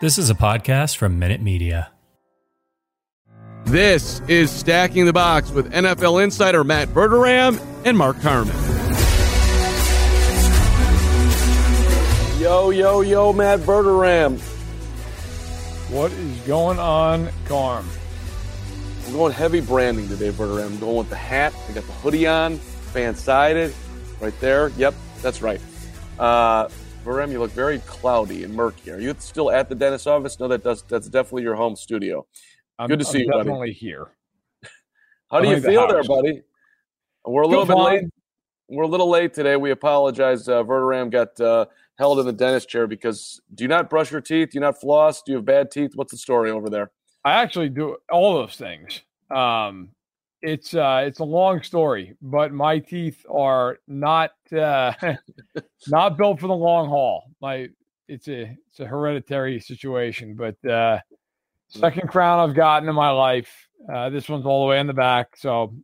This is a podcast from Minute Media. This is Stacking the Box with NFL insider Matt Verderame and Mark Carman. Yo, yo, yo, Matt Verderame. What is going on, Carm? I'm going heavy branding today, Verderame. I'm going with the hat. I got the hoodie on, fan sided, right there. Yep, that's right. Uh, Verderame, you look very cloudy and murky. Are you still at the dentist office? No, that does. That's definitely your home studio. I'm, Good to see I'm you, buddy. Definitely here. How do I'm you at the feel there, buddy? We're a little Feel bit late. We're a little late today. We apologize. Uh, Verderame got uh, held in the dentist chair because do you not brush your teeth? Do you not floss? Do you have bad teeth? What's the story over there? I actually do all those things. Um, it's uh, it's a long story, but my teeth are not uh, not built for the long haul. My it's a it's a hereditary situation, but uh, second crown I've gotten in my life. Uh, this one's all the way in the back, so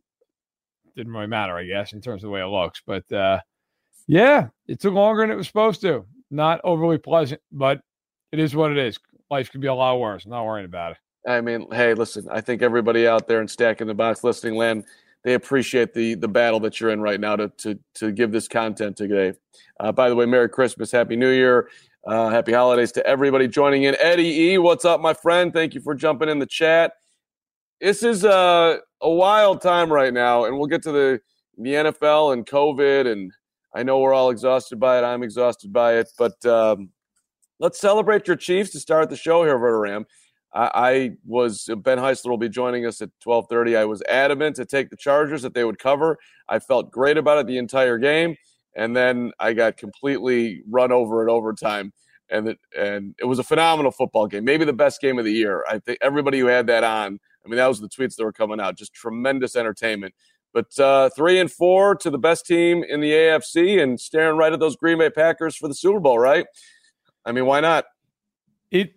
didn't really matter, I guess, in terms of the way it looks. But uh, yeah, it took longer than it was supposed to. Not overly pleasant, but it is what it is. Life could be a lot worse. I'm not worrying about it. I mean, hey, listen. I think everybody out there in Stacking the Box listening land, they appreciate the the battle that you're in right now to to to give this content today. Uh, by the way, Merry Christmas, Happy New Year, uh, Happy Holidays to everybody joining in. Eddie E, what's up, my friend? Thank you for jumping in the chat. This is a a wild time right now, and we'll get to the the NFL and COVID, and I know we're all exhausted by it. I'm exhausted by it, but um, let's celebrate your Chiefs to start the show here, Verderame. I, I was Ben Heisler will be joining us at twelve thirty. I was adamant to take the Chargers that they would cover. I felt great about it the entire game, and then I got completely run over at overtime. And it, and it was a phenomenal football game, maybe the best game of the year. I think everybody who had that on, I mean, that was the tweets that were coming out, just tremendous entertainment. But uh, three and four to the best team in the AFC, and staring right at those Green Bay Packers for the Super Bowl, right? I mean, why not? It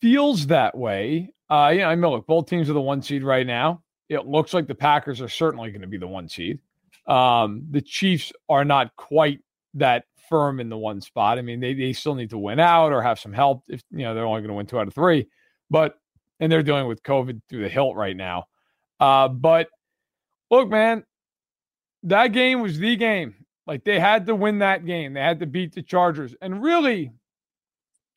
feels that way. Uh, yeah, I mean, look, both teams are the one seed right now. It looks like the Packers are certainly going to be the one seed. Um, the Chiefs are not quite that firm in the one spot. I mean, they, they still need to win out or have some help if you know they're only going to win two out of three. But and they're dealing with COVID through the hilt right now. Uh, but look, man, that game was the game. Like they had to win that game. They had to beat the Chargers. And really,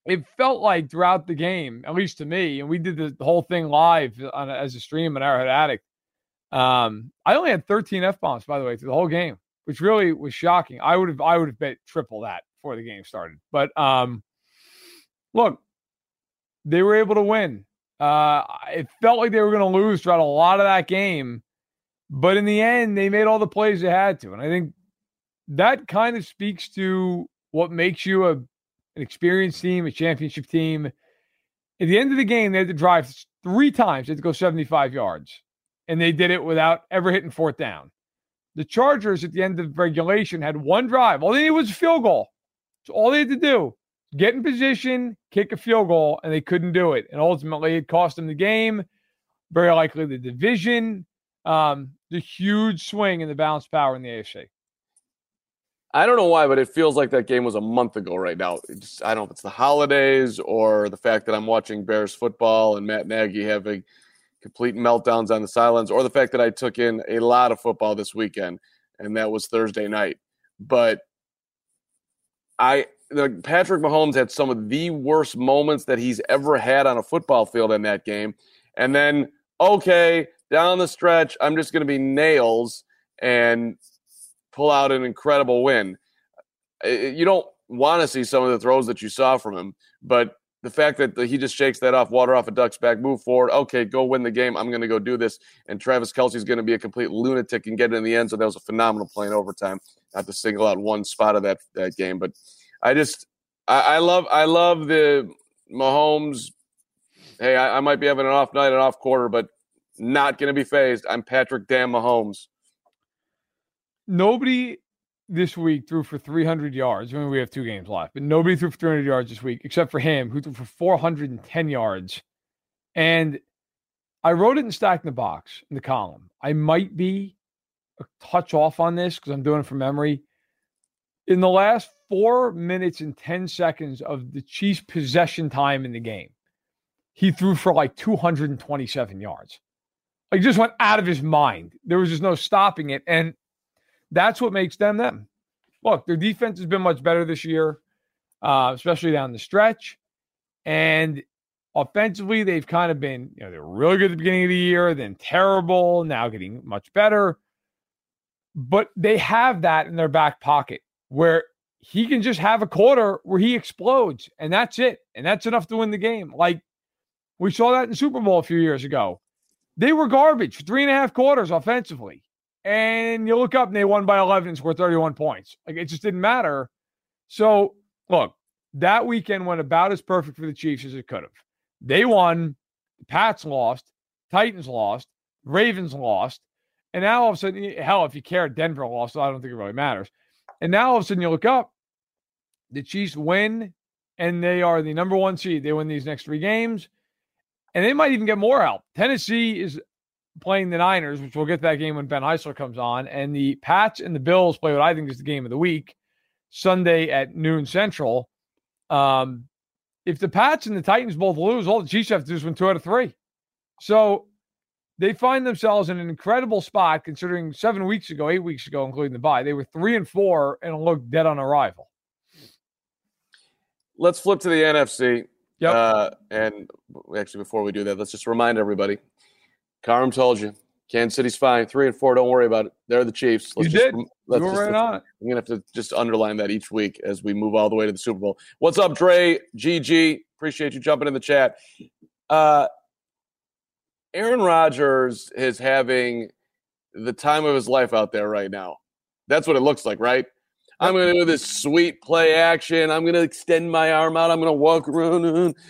it felt like throughout the game, at least to me, and we did the, whole thing live on as a stream on Arrowhead Addict. Um, I only had 13 f bombs, by the way, through the whole game, which really was shocking. I would have I would have bet triple that before the game started. But um, look, they were able to win. Uh, it felt like they were going to lose throughout a lot of that game, but in the end, they made all the plays they had to, and I think that kind of speaks to what makes you a an experienced team, a championship team. At the end of the game, they had to drive three times. They had to go 75 yards, and they did it without ever hitting fourth down. The Chargers at the end of regulation had one drive. All they needed was a field goal. So all they had to do, get in position, kick a field goal, and they couldn't do it. And ultimately, it cost them the game, very likely the division, um, the huge swing in the balance power in the AFC. I don't know why, but it feels like that game was a month ago right now. It just, I don't know if it's the holidays or the fact that I'm watching Bears football and Matt Nagy having complete meltdowns on the sidelines, or the fact that I took in a lot of football this weekend, and that was Thursday night. But I, the, Patrick Mahomes had some of the worst moments that he's ever had on a football field in that game, and then okay, down the stretch, I'm just going to be nails and pull out an incredible win. You don't want to see some of the throws that you saw from him, but the fact that he just shakes that off, water off a duck's back, move forward. Okay, go win the game. I'm going to go do this. And Travis Kelce's going to be a complete lunatic and get it in the end. So that was a phenomenal play in overtime. Not to single out one spot of that that game, but I just I, I love I love the Mahomes, hey, I, I might be having an off night, an off quarter, but not going to be phased. I'm Patrick Damn Mahomes. Nobody this week threw for 300 yards. I mean, we have two games left, but nobody threw for 300 yards this week except for him, who threw for 410 yards. And I wrote it in Stack in the Box in the column. I might be a touch off on this because I'm doing it from memory. In the last four minutes and 10 seconds of the Chiefs' possession time in the game, he threw for like 227 yards. Like just went out of his mind. There was just no stopping it. And that's what makes them them. Look, their defense has been much better this year, uh, especially down the stretch. And offensively, they've kind of been, you know, they're really good at the beginning of the year, then terrible, now getting much better. But they have that in their back pocket where he can just have a quarter where he explodes, and that's it. And that's enough to win the game. Like we saw that in Super Bowl a few years ago. They were garbage three and a half quarters offensively and you look up and they won by 11 and scored 31 points. Like it just didn't matter. So, look, that weekend went about as perfect for the Chiefs as it could have. They won, the Pats lost, Titans lost, Ravens lost, and now all of a sudden, hell, if you care, Denver lost. So I don't think it really matters. And now all of a sudden, you look up, the Chiefs win, and they are the number one seed. They win these next three games, and they might even get more help. Tennessee is playing the Niners, which we'll get to that game when Ben Heisler comes on, and the Pats and the Bills play what I think is the game of the week Sunday at noon Central. Um, if the Pats and the Titans both lose, all the Chiefs have to do is win two out of three. So they find themselves in an incredible spot considering seven weeks ago, eight weeks ago, including the bye, they were three and four and looked dead on arrival. Let's flip to the NFC. Yep. Uh, and actually, before we do that, let's just remind everybody Carm told you. Kansas City's fine. Three and four. Don't worry about it. They're the Chiefs. Let's you just, did. Let's you were right on. I'm gonna have to just underline that each week as we move all the way to the Super Bowl. What's up, Dre? GG. Appreciate you jumping in the chat. Uh, Aaron Rodgers is having the time of his life out there right now. That's what it looks like, right? I'm going to do this sweet play action. I'm going to extend my arm out. I'm going to walk around,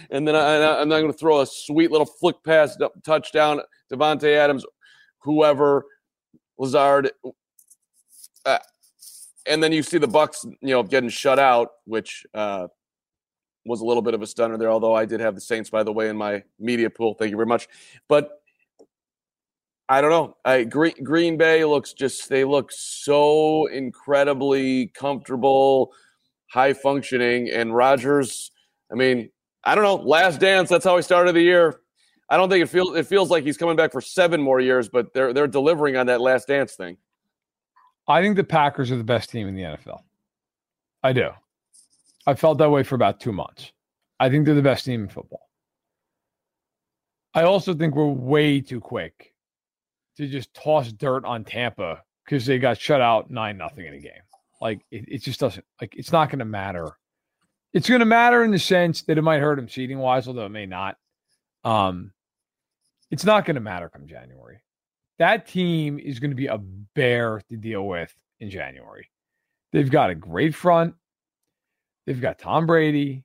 and then I, am not going to throw a sweet little flick pass touchdown. Davante Adams, whoever, Lazard, uh, and then you see the Bucks, you know, getting shut out, which uh, was a little bit of a stunner there. Although I did have the Saints, by the way, in my media pool. Thank you very much. But I don't know. I, Green, Green Bay looks just, they look so incredibly comfortable, high functioning. And Rodgers, I mean, I don't know. Last dance, that's how we started the year. I don't think it feels it feels like he's coming back for seven more years, but they're they're delivering on that last dance thing. I think the Packers are the best team in the NFL. I do. I felt that way for about two months. I think they're the best team in football. I also think we're way too quick to just toss dirt on Tampa because they got shut out nine nothing in a game. Like it, it just doesn't like it's not going to matter. It's going to matter in the sense that it might hurt him seating wise, although it may not. Um, it's not going to matter come January. That team is going to be a bear to deal with in January. They've got a great front. They've got Tom Brady.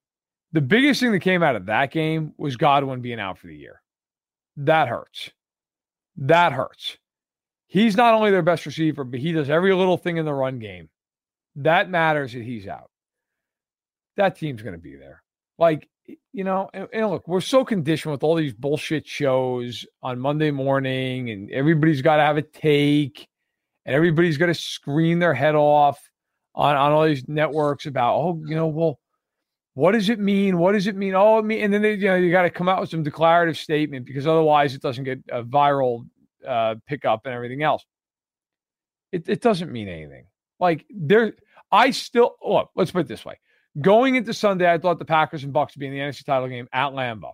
The biggest thing that came out of that game was Godwin being out for the year. That hurts. That hurts. He's not only their best receiver, but he does every little thing in the run game. That matters that he's out. That team's going to be there. Like, you know, and, and, look, we're so conditioned with all these bullshit shows on Monday morning, and everybody's got to have a take, and everybody's got to scream their head off on, on all these networks about, oh, you know, well, what does it mean? What does it mean? Oh, it mean, and then they, you know you got to come out with some declarative statement because otherwise it doesn't get a viral uh, pickup and everything else. It, it doesn't mean anything. Like there, I still look. Let's put it this way: going into Sunday, I thought the Packers and Bucks would be in the NFC title game at Lambeau.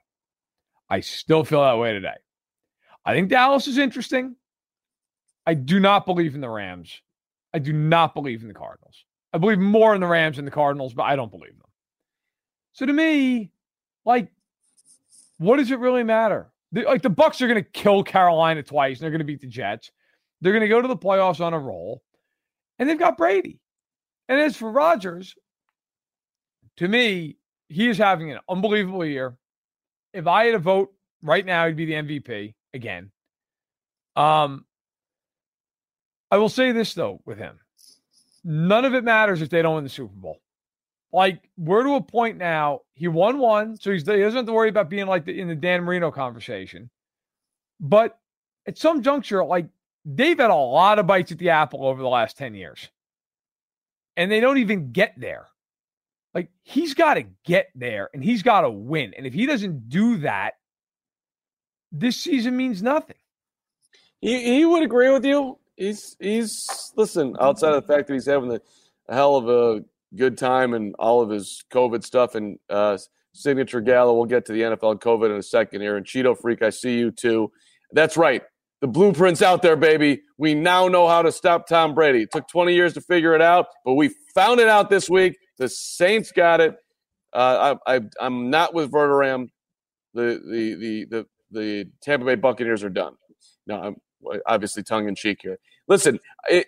I still feel that way today. I think Dallas is interesting. I do not believe in the Rams. I do not believe in the Cardinals. I believe more in the Rams than the Cardinals, but I don't believe them. So to me, like, what does it really matter? Like the Bucks are going to kill Carolina twice, and they're going to beat the Jets. They're going to go to the playoffs on a roll, and they've got Brady. And as for Rodgers, to me, he is having an unbelievable year. If I had a vote right now, he'd be the MVP again. Um, I will say this though with him, none of it matters if they don't win the Super Bowl. Like we're to a point now. He won one, so he doesn't have to worry about being like the, in the Dan Marino conversation. But at some juncture, like they've had a lot of bites at the apple over the last ten years, and they don't even get there. Like he's got to get there, and he's got to win. And if he doesn't do that, this season means nothing. He he would agree with you. He's he's listen. Outside of the fact that he's having the a hell of a good time and all of his COVID stuff and uh, signature gala. We'll get to the NFL COVID in a second here. And Cheeto Freak, I see you too. That's right. The blueprint's out there, baby. We now know how to stop Tom Brady. It took 20 years to figure it out, but we found it out this week. The Saints got it. Uh, I, am not with Verderame. The, the the the the Tampa Bay Buccaneers are done. No, I'm obviously tongue in cheek here. Listen, it,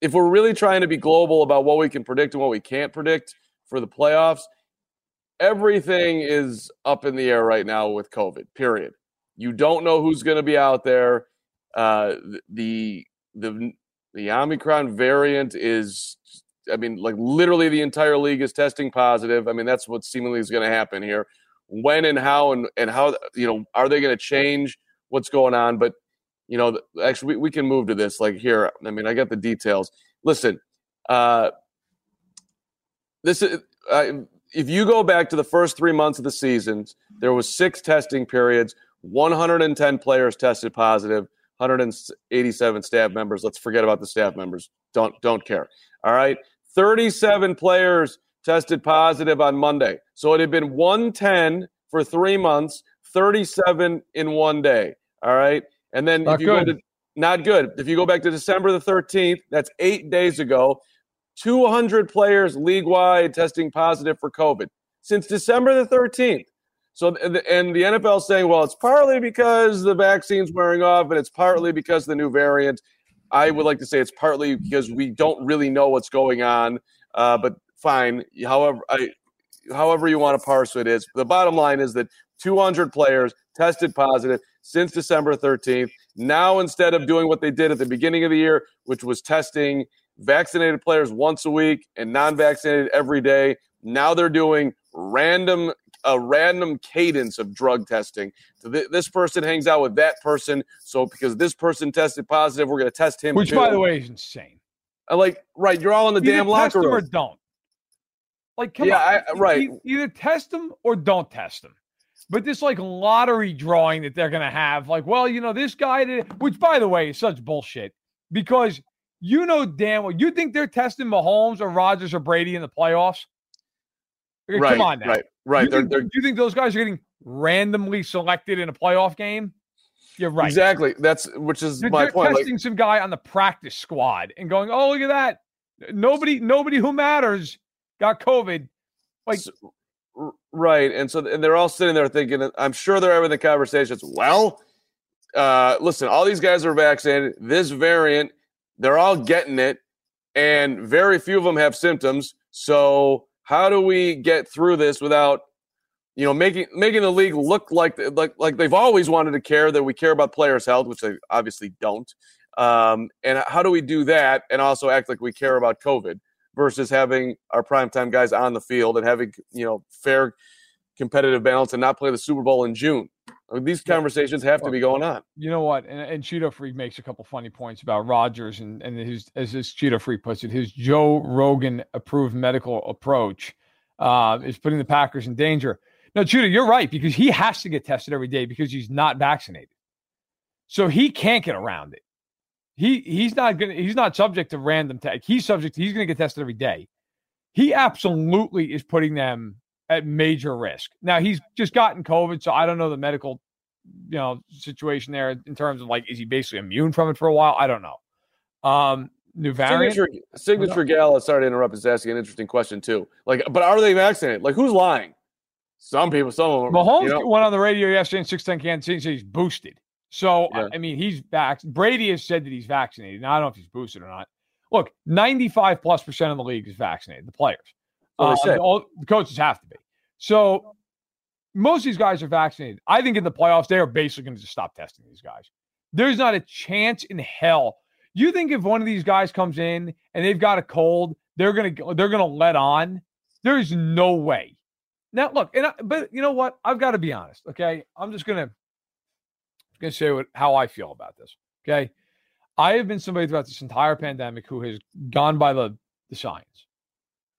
if we're really trying to be global about what we can predict and what we can't predict for the playoffs, everything is up in the air right now with COVID. Period. You don't know who's going to be out there. Uh, the the the Omicron variant is, I mean, like literally the entire league is testing positive. I mean, that's what seemingly is going to happen here. When and how and and how you know are they going to change what's going on? But you know, actually, we, we can move to this. Like here, I mean, I got the details. Listen, uh, this is. Uh, if you go back to the first three months of the season, there was six testing periods. 110 players tested positive. 187 staff members. Let's forget about the staff members. Don't don't care. All right. 37 players tested positive on Monday. So it had been 110 for three months, 37 in one day. All right. And then not if you good. go to not good. If you go back to December the 13th, that's eight days ago, 200 players league wide testing positive for COVID since December the 13th. So, and the NFL saying, well, it's partly because the vaccine's wearing off, and it's partly because the new variant. I would like to say it's partly because we don't really know what's going on. Uh, but fine, however, I, however you want to parse it is. The bottom line is that 200 players tested positive since December 13th. Now, instead of doing what they did at the beginning of the year, which was testing vaccinated players once a week and non-vaccinated every day, now they're doing random a random cadence of drug testing. So th- this person hangs out with that person. So because this person tested positive, we're going to test him. Which, too. by the way, is insane. I like, right? You're all in the either damn locker room. or don't. Like, come yeah, on. I, right. Either test them or don't test them. But this like lottery drawing that they're gonna have, like, well, you know, this guy did, which by the way is such bullshit because you know damn well you think they're testing Mahomes or Rodgers or Brady in the playoffs. Right, Come on now. Right, right. You think, they're, you think those guys are getting randomly selected in a playoff game? You're right. Exactly. That's which is they're, my they're point. Testing like, some guy on the practice squad and going, oh look at that. Nobody, nobody who matters got COVID. Like Right. And so and they're all sitting there thinking, I'm sure they're having the conversations. Well, uh, listen, all these guys are vaccinated. This variant, they're all getting it, and very few of them have symptoms. So how do we get through this without, you know, making making the league look like like like they've always wanted to care that we care about players' health, which they obviously don't. Um, and how do we do that and also act like we care about COVID? versus having our primetime guys on the field and having you know fair competitive balance and not play the Super Bowl in June. These conversations have to be going on. You know what? And, and Cheeto Freak makes a couple funny points about Rodgers and, and his, as his Cheeto Freak puts it, his Joe Rogan approved medical approach uh, is putting the Packers in danger. Now, Cheeto, you're right because he has to get tested every day because he's not vaccinated. So he can't get around it. He he's not gonna he's not subject to random tech. He's subject to, he's gonna get tested every day. He absolutely is putting them at major risk. Now he's just gotten COVID, so I don't know the medical you know situation there in terms of like is he basically immune from it for a while? I don't know. Um new variant. Signature, signature Gala, sorry to interrupt, is asking an interesting question too. Like, but are they vaccinated? Like who's lying? Some people, some of them. Mahomes you know? went on the radio yesterday in 610 Kansas City said he's boosted. So yeah. I mean, he's back. Brady has said that he's vaccinated. Now I don't know if he's boosted or not. Look, ninety-five plus percent of the league is vaccinated. The players, uh, all, the coaches have to be. So most of these guys are vaccinated. I think in the playoffs, they are basically going to just stop testing these guys. There's not a chance in hell. You think if one of these guys comes in and they've got a cold, they're gonna they're gonna let on? There's no way. Now look, and I, but you know what? I've got to be honest. Okay, I'm just gonna gonna say what how I feel about this. Okay, I have been somebody throughout this entire pandemic who has gone by the the science,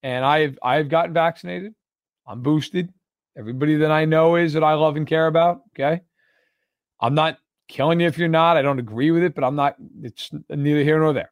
and I've I've gotten vaccinated. I'm boosted. Everybody that I know is that I love and care about. Okay, I'm not killing you if you're not. I don't agree with it, but I'm not. It's neither here nor there.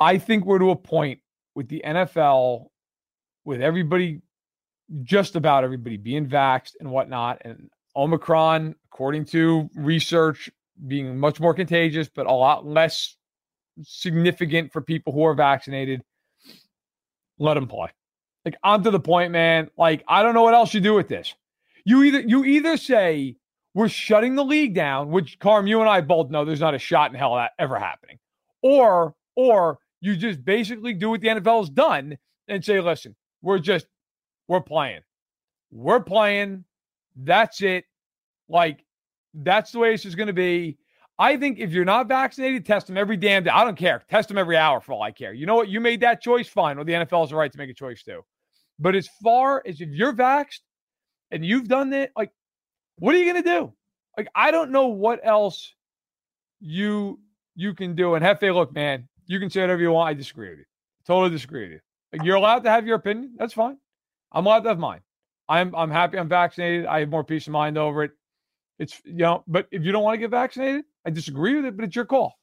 I think we're to a point with the NFL, with everybody, just about everybody being vaxxed and whatnot, and Omicron, according to research, being much more contagious, but a lot less significant for people who are vaccinated. Let them play. Like I'm to the point, man. Like I don't know what else you do with this. You either you either say we're shutting the league down, which Carm, you and I both know there's not a shot in hell that ever happening, or or you just basically do what the NFL has done and say, listen, we're just, we're playing. We're playing. That's it. Like, that's the way it's just going to be. I think if you're not vaccinated, test them every damn day. I don't care. Test them every hour for all I care. You know what? You made that choice. Fine. Well, the NFL has the right to make a choice too. But as far as if you're vaxxed and you've done that, like, what are you going to do? Like, I don't know what else you you can do. And Hefe, look, man, you can say whatever you want. I disagree with you. Totally disagree with you. You're allowed to have your opinion. That's fine. I'm allowed to have mine. I'm I'm happy I'm vaccinated. I have more peace of mind over it. It's you know, but if you don't want to get vaccinated, I disagree with it, but it's your call.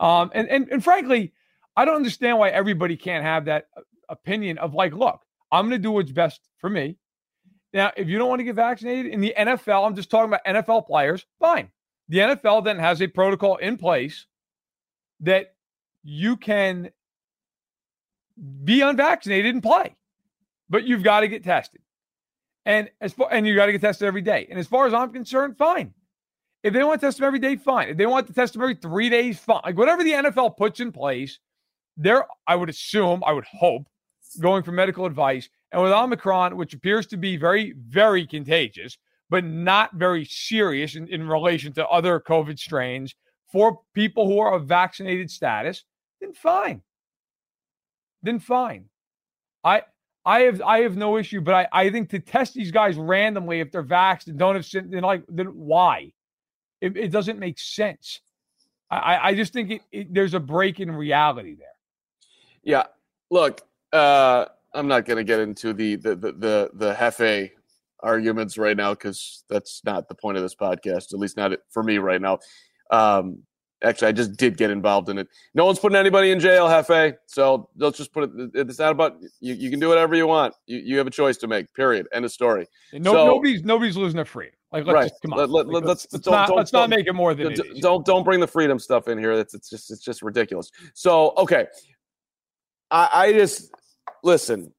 Um, and and and frankly, I don't understand why everybody can't have that uh, opinion of like, look, I'm going to do what's best for me. Now, if you don't want to get vaccinated in the NFL, I'm just talking about NFL players. Fine. The NFL then has a protocol in place that you can be unvaccinated and play, but you've got to get tested. And as far and you got to get tested every day. And as far as I'm concerned, fine. If they want to test them every day, fine. If they want to test them every three days, fine. Like whatever the NFL puts in place, they're, I would assume, I would hope, going for medical advice. And with Omicron, which appears to be very, very contagious, but not very serious in, in relation to other COVID strains for people who are of vaccinated status, then fine. Then fine. I I have I have no issue, but I, I think to test these guys randomly if they're vaxxed and don't have then like then why? It, it doesn't make sense. I, I just think it, it, there's a break in reality there. Yeah. Look, uh, I'm not going to get into the the the the, the Hefe arguments right now because that's not the point of this podcast. At least not for me right now. Um, Actually, I just did get involved in it. No one's putting anybody in jail, Hefe. So let's just put it. It's not about you. You can do whatever you want. You, you have a choice to make. Period. End of story. No, so, nobody's nobody's losing their freedom. Like, let's right. Just, come on. Let, let, let's, let's, not, let's not make it more than don't, it don't don't bring the freedom stuff in here. It's it's just it's just ridiculous. So okay, I, I just listen.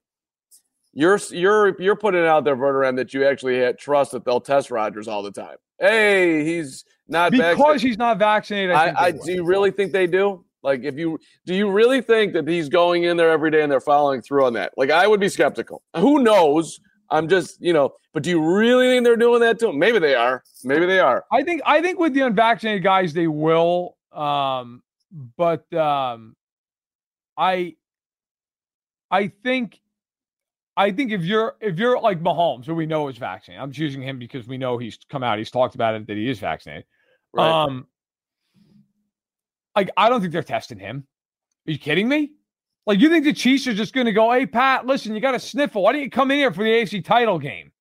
You're you're you're putting it out there, Verderame, that you actually trust that they'll test Rodgers all the time. Hey, he's not because vaccinated. he's not vaccinated. I, I, I do you really think they do? Like, if you do, you really think that he's going in there every day and they're following through on that? Like, I would be skeptical. Who knows? I'm just, you know, but do you really think they're doing that to him? Maybe they are. Maybe they are. I think, I think with the unvaccinated guys, they will. Um, but um, I, I think I think if you're if you're like Mahomes, who we know is vaccinated, I'm choosing him because we know he's come out, he's talked about it that he is vaccinated. Right. Um, like I don't think they're testing him. Are you kidding me? Like you think the Chiefs are just going to go, "Hey Pat, listen, you got a sniffle. Why don't you come in here for the AFC title game?"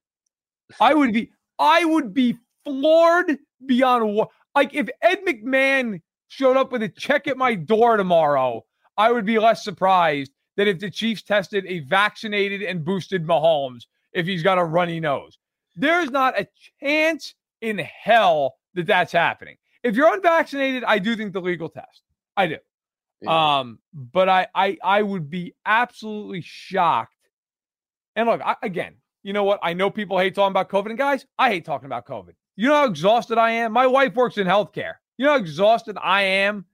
I would be, I would be floored beyond what. Like if Ed McMahon showed up with a check at my door tomorrow, I would be less surprised that if the Chiefs tested a vaccinated and boosted Mahomes, if he's got a runny nose. There's not a chance in hell that that's happening. If you're unvaccinated, I do think the legal test. I do. Yeah. Um, but I, I I would be absolutely shocked. And look, I, again, you know what? I know people hate talking about COVID, and guys, I hate talking about COVID. You know how exhausted I am. My wife works in healthcare. You know how exhausted I am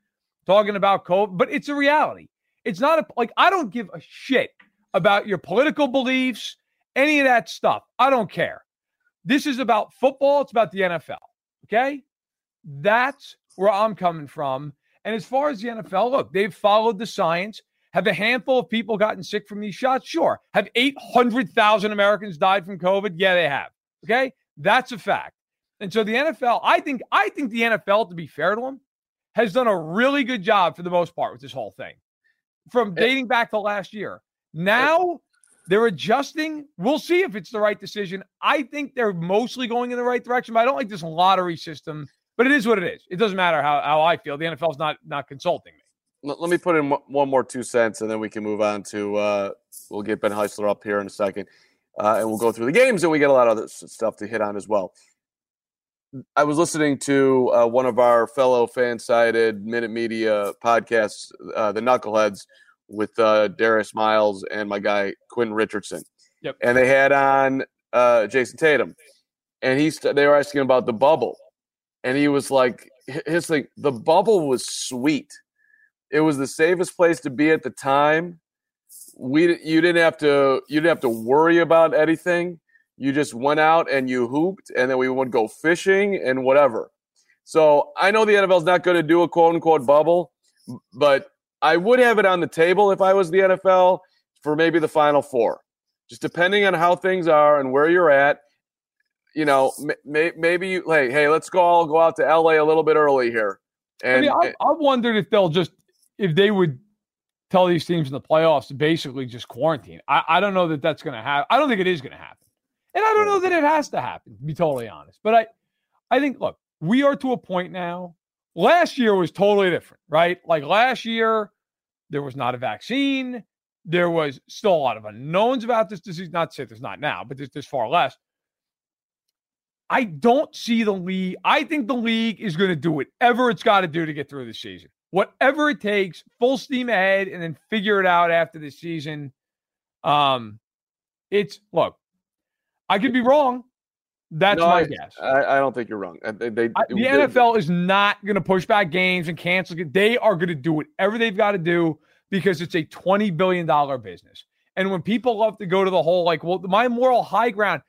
talking about COVID, but it's a reality. It's not a, like I don't give a shit about your political beliefs, any of that stuff. I don't care. This is about football. It's about the NFL. Okay. That's where I'm coming from. And as far as the NFL, look, they've followed the science. Have a handful of people gotten sick from these shots? Sure. Have 800,000 Americans died from COVID? Yeah, they have. Okay. That's a fact. And so the NFL, I think, I think the NFL, to be fair to them, has done a really good job for the most part with this whole thing from dating back to last year. Now they're adjusting. We'll see if it's the right decision. I think they're mostly going in the right direction, but I don't like this lottery system. But it is what it is. It doesn't matter how, how I feel. The NFL's not not consulting me. Let me put in one more two cents, and then we can move on to. Uh, we'll get Ben Heisler up here in a second, uh, and we'll go through the games, and we get a lot of other stuff to hit on as well. I was listening to uh, one of our fellow fan-sided Minute Media podcasts, uh, the Knuckleheads, with uh, Darius Miles and my guy Quinn Richardson. Yep. And they had on uh, Jayson Tatum, and he's they were asking about the bubble, and he was like, his thing, the bubble was sweet. It was the safest place to be at the time. We you didn't have to you didn't have to worry about anything you just went out and you hooped, and then we would go fishing and whatever. So I know the NFL is not going to do a quote unquote bubble, but I would have it on the table if I was the NFL for maybe the final four. Just depending on how things are and where you're at, you know, may, maybe you, hey, hey, let's go all go out to LA a little bit early here. And I mean, I, I wondered if they'll just if they would tell these teams in the playoffs to basically just quarantine. I, I don't know that that's going to happen. I don't think it is going to happen. And I don't know that it has to happen, to be totally honest. But I, I think, look, we are to a point now. Last year was totally different, right? Like last year, there was not a vaccine. There was still a lot of unknowns about this disease. Not to say there's not now, but there's, there's far less. I don't see the league. I think the league is going to do whatever it's got to do to get through the season. Whatever it takes, full steam ahead, and then figure it out after the season. Um, it's look, I could be wrong. That's no, my I, guess. I, I, don't think you're wrong. Uh, they, they, I, the they, NFL is not going to push back games and cancel. They are going to do whatever they've got to do because it's a twenty billion dollar business. And when people love to go to the whole like, well, my moral high ground,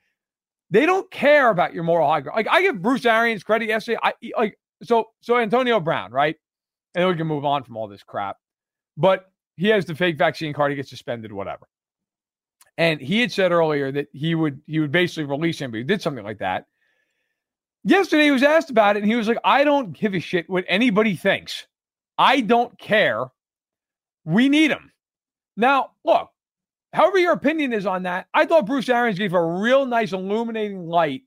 they don't care about your moral high ground. Like I give Bruce Arians credit yesterday. I like so so Antonio Brown, right? And then we can move on from all this crap. But he has the fake vaccine card. He gets suspended, whatever. And he had said earlier that he would he would basically release him, but he did something like that. Yesterday he was asked about it, and he was like, I don't give a shit what anybody thinks. I don't care. We need him. Now, look, however your opinion is on that, I thought Bruce Arians gave a real nice illuminating light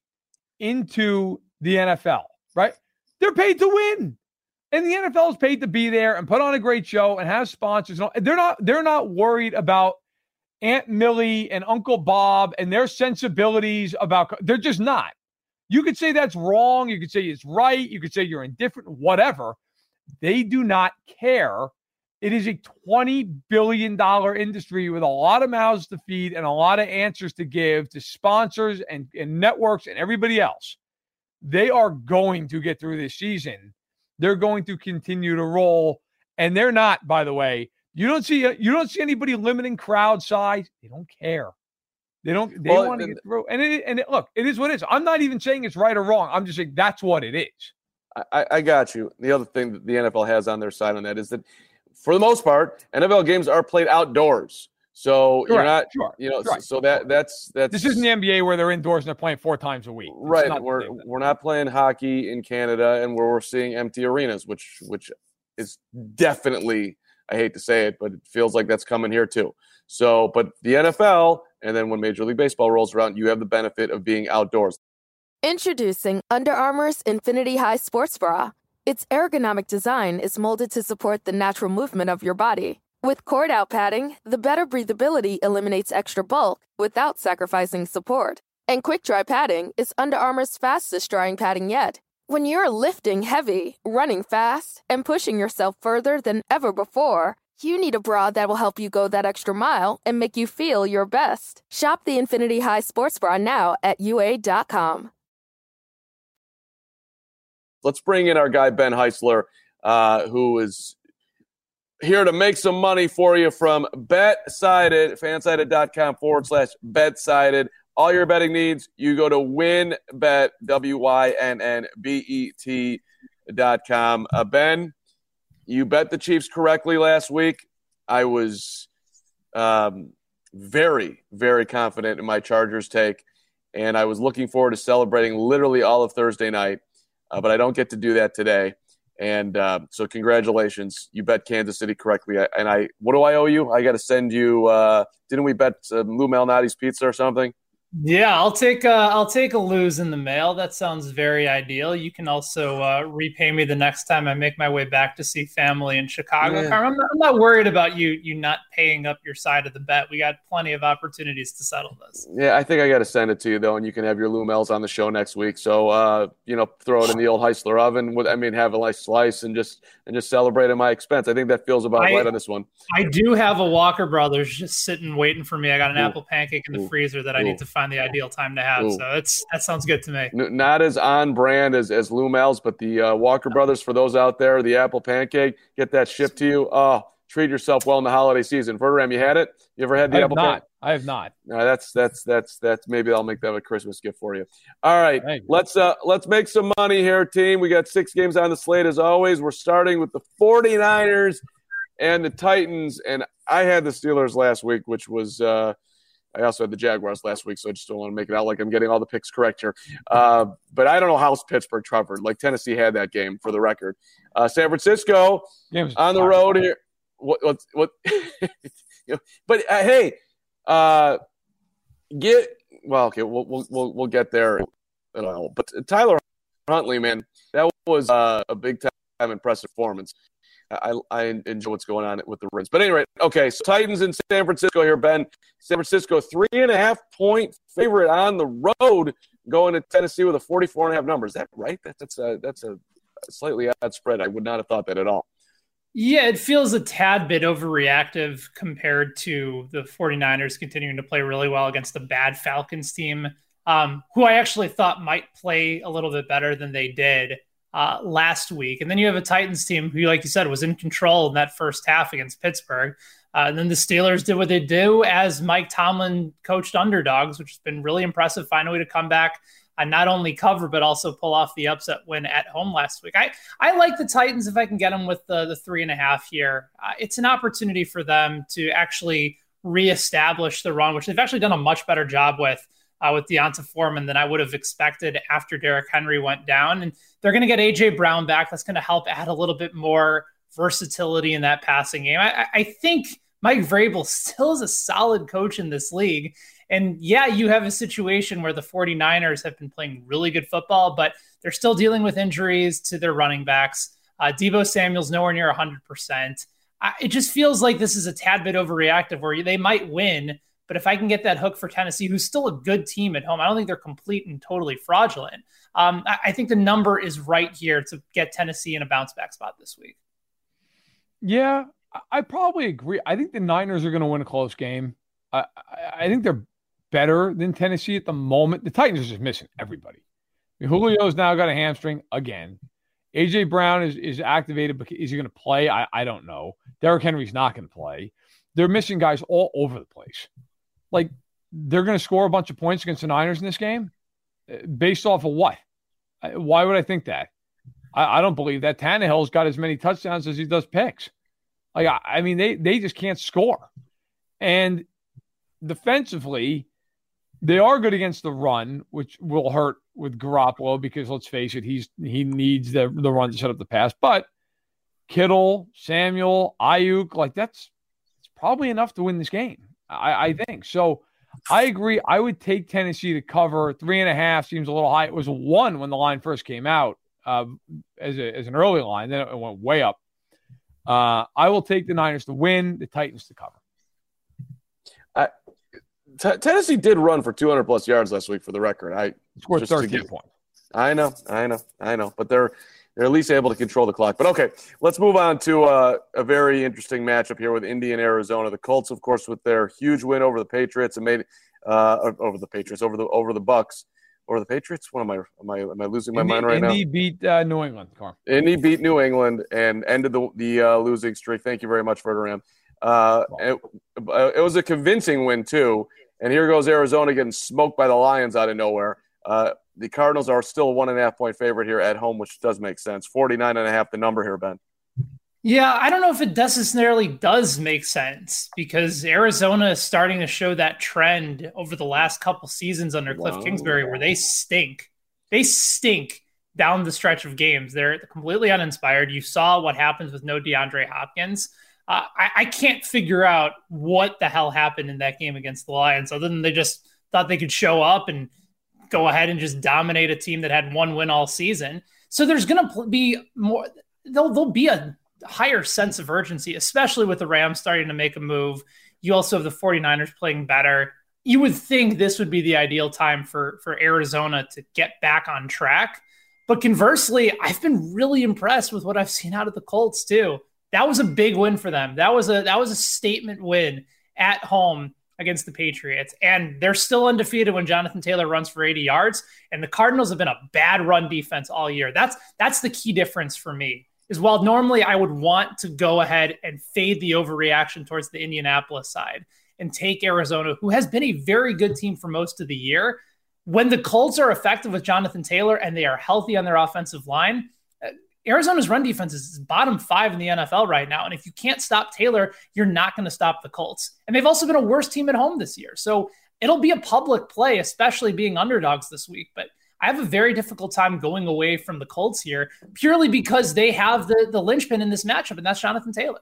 into the NFL, right? They're paid to win. And the NFL is paid to be there and put on a great show and have sponsors. They're not they're not worried about Aunt Millie and Uncle Bob and their sensibilities about they're just not. You could say that's wrong. You could say it's right. You could say you're indifferent, whatever. They do not care. It is a $20 billion industry with a lot of mouths to feed and a lot of answers to give to sponsors and, and networks and everybody else. They are going to get through this season. They're going to continue to roll. And they're not, by the way, you don't see uh, you don't see anybody limiting crowd size. They don't care. They don't. They well, want to get through. And it, and it, look, it is what it is. I'm not even saying it's right or wrong. I'm just saying that's what it is. I, I got you. The other thing that the NFL has on their side on that is that, for the most part, NFL games are played outdoors. So Correct. you're not, sure. you know, right. so that that's that's. This isn't the NBA where they're indoors and they're playing four times a week. It's right. We're we're not playing hockey in Canada, and where we're seeing empty arenas, which which is definitely I hate to say it, but it feels like that's coming here too. So, but the NFL, and then when Major League Baseball rolls around, you have the benefit of being outdoors. Introducing Under Armour's Infinity High Sports Bra. Its ergonomic design is molded to support the natural movement of your body With cord out padding, the better breathability eliminates extra bulk without sacrificing support. And quick dry padding is Under Armour's fastest drying padding yet. When you're lifting heavy, running fast, and pushing yourself further than ever before, you need a bra that will help you go that extra mile and make you feel your best. Shop the Infinity High Sports Bra now at UA.com. Let's bring in our guy, Ben Heisler, uh, who is here to make some money for you from BetSided, fansided.com forward slash BetSided. All your betting needs, you go to wynnbet, W Y N N B E T dot com. Uh, ben, you bet the Chiefs correctly last week. I was um, very, very confident in my Chargers take, and I was looking forward to celebrating literally all of Thursday night, uh, but I don't get to do that today. And uh, so, congratulations, you bet Kansas City correctly. And I, what do I owe you? I got to send you. Uh, didn't we bet uh, Lou Malnati's pizza or something? Yeah, I'll take a, I'll take a lose in the mail. That sounds very ideal. You can also uh, repay me the next time I make my way back to see family in Chicago. Yeah. I'm, not, I'm, not, worried about you you not paying up your side of the bet. We got plenty of opportunities to settle this. Yeah, I think I got to send it to you though, and you can have your Lumels on the show next week. So uh, you know, throw it in the old Heisler oven. With I mean, have a nice slice and just and just celebrate at my expense. I think that feels about I, right on this one. I do have a Walker Brothers just sitting waiting for me. I got an Ooh. apple pancake in the Ooh. freezer that I need to find the ideal time to have. Ooh. So it's that sounds good to me. Not as on brand as as Lumels, but the uh, Walker Brothers for those out there, the apple pancake, get that shipped to you. Oh, treat yourself well in the holiday season. Verderame, you had it? You ever had the I apple? Not. I have not. No, that's that's that's that's maybe I'll make that a Christmas gift for you. All right, let's uh let's make some money here, team. We got six games on the slate as always. We're starting with the 49ers and the Titans. And I had the Steelers last week, which was uh I also had the Jaguars last week, so I just don't want to make it out like I'm getting all the picks correct here. Uh, but I don't know how Pittsburgh covered. Like Tennessee had that game for the record. Uh, San Francisco on the road here. What? What? what but uh, hey, uh, get well. Okay, we'll we'll we'll get there. But Tyler Huntley, man, that was uh, a big time impressive performance. I, I enjoy what's going on with the Reds. But anyway, okay, so Titans in San Francisco here, Ben. San Francisco, three and a half point favorite on the road going to Tennessee with a 44 and a half number. Is that right? That, that's a, that's a slightly odd spread. I would not have thought that at all. Yeah, it feels a tad bit overreactive compared to the 49ers continuing to play really well against the bad Falcons team, um, who I actually thought might play a little bit better than they did uh, last week. And then you have a Titans team who, like you said, was in control in that first half against Pittsburgh. Uh, and then the Steelers did what they do as Mike Tomlin coached underdogs, which has been really impressive. Find a way to come back and not only cover but also pull off the upset win at home last week. I I like the Titans if I can get them with the the three and a half here. Uh, it's an opportunity for them to actually reestablish the run, which they've actually done a much better job with uh, with D'Onta Foreman than I would have expected after Derrick Henry went down. And they're going to get AJ Brown back. That's going to help add a little bit more versatility in that passing game. I, I think Mike Vrabel still is a solid coach in this league. And yeah, you have a situation where the 49ers have been playing really good football, but they're still dealing with injuries to their running backs. Uh, Deebo Samuel's nowhere near 100%. I, it just feels like this is a tad bit overreactive where they might win, but if I can get that hook for Tennessee, who's still a good team at home, I don't think they're complete and totally fraudulent. Um, I, I, think the number is right here to get Tennessee in a bounce back spot this week. Yeah, I probably agree. I think the Niners are going to win a close game. I, I, I, think they're better than Tennessee at the moment. The Titans are just missing everybody. I mean, Julio's now got a hamstring again. AJ Brown is, is activated, but is he going to play? I, I don't know. Derrick Henry's not going to play. They're missing guys all over the place like they're going to score a bunch of points against the Niners in this game uh, based off of what? Why would I think that? I, I don't believe that Tannehill's got as many touchdowns as he does picks. Like I, I mean, they they just can't score, and defensively, they are good against the run, which will hurt with Garoppolo because let's face it, he's he needs the the run to set up the pass. But Kittle, Samuel, Aiyuk, like that's it's probably enough to win this game. I, I think so. I agree. I would take Tennessee to cover three and a half. Seems a little high. It was one when the line first came out uh, as, a, as an early line. Then it went way up. Uh, I will take the Niners to win, the Titans to cover. I, T- Tennessee did run for 200 plus yards last week, for the record. I scored 13 get, points. I know, I know, I know, but they're they're at least able to control the clock. But okay, let's move on to uh, a very interesting matchup here with Indy and Arizona. The Colts, of course, with their huge win over the Patriots and made uh, over the Patriots over the over the Bucks or the Patriots. What am I? Am I? Am I losing my Indy, mind right Indy now? Indy beat uh, New England. Carm. Indy beat New England and ended the the uh, losing streak. Thank you very much, Ferdinand. Uh, it, it, was a convincing win too. And here goes Arizona getting smoked by the Lions out of nowhere. Uh, the Cardinals are still one and a half point favorite here at home, which does make sense. 49 and a half, the number here, Ben. Yeah, I don't know if it necessarily does make sense because Arizona is starting to show that trend over the last couple seasons under Cliff Kingsbury where they stink. They stink down the stretch of games. They're completely uninspired. You saw what happens with no DeAndre Hopkins. Uh, I, I can't figure out what the hell happened in that game against the Lions, other than they just thought they could show up and go ahead and just dominate a team that had one win all season. So there's going to be more. There'll, there'll be a higher sense of urgency, especially with the Rams starting to make a move. You also have the 49ers playing better. You would think this would be the ideal time for for Arizona to get back on track. But conversely, I've been really impressed with what I've seen out of the Colts too that was a big win for them. That was a that was a statement win at home against the Patriots. And they're still undefeated when Jonathan Taylor runs for 80 yards. And the Cardinals have been a bad run defense all year. That's that's the key difference for me. Is while normally I would want to go ahead and fade the overreaction towards the Indianapolis side and take Arizona, who has been a very good team for most of the year. When the Colts are effective with Jonathan Taylor and they are healthy on their offensive line, Arizona's run defense is bottom five in the NFL right now. And if you can't stop Taylor, you're not going to stop the Colts. And they've also been a worse team at home this year. So it'll be a public play, especially being underdogs this week. But I have a very difficult time going away from the Colts here purely because they have the, the linchpin in this matchup, and that's Jonathan Taylor.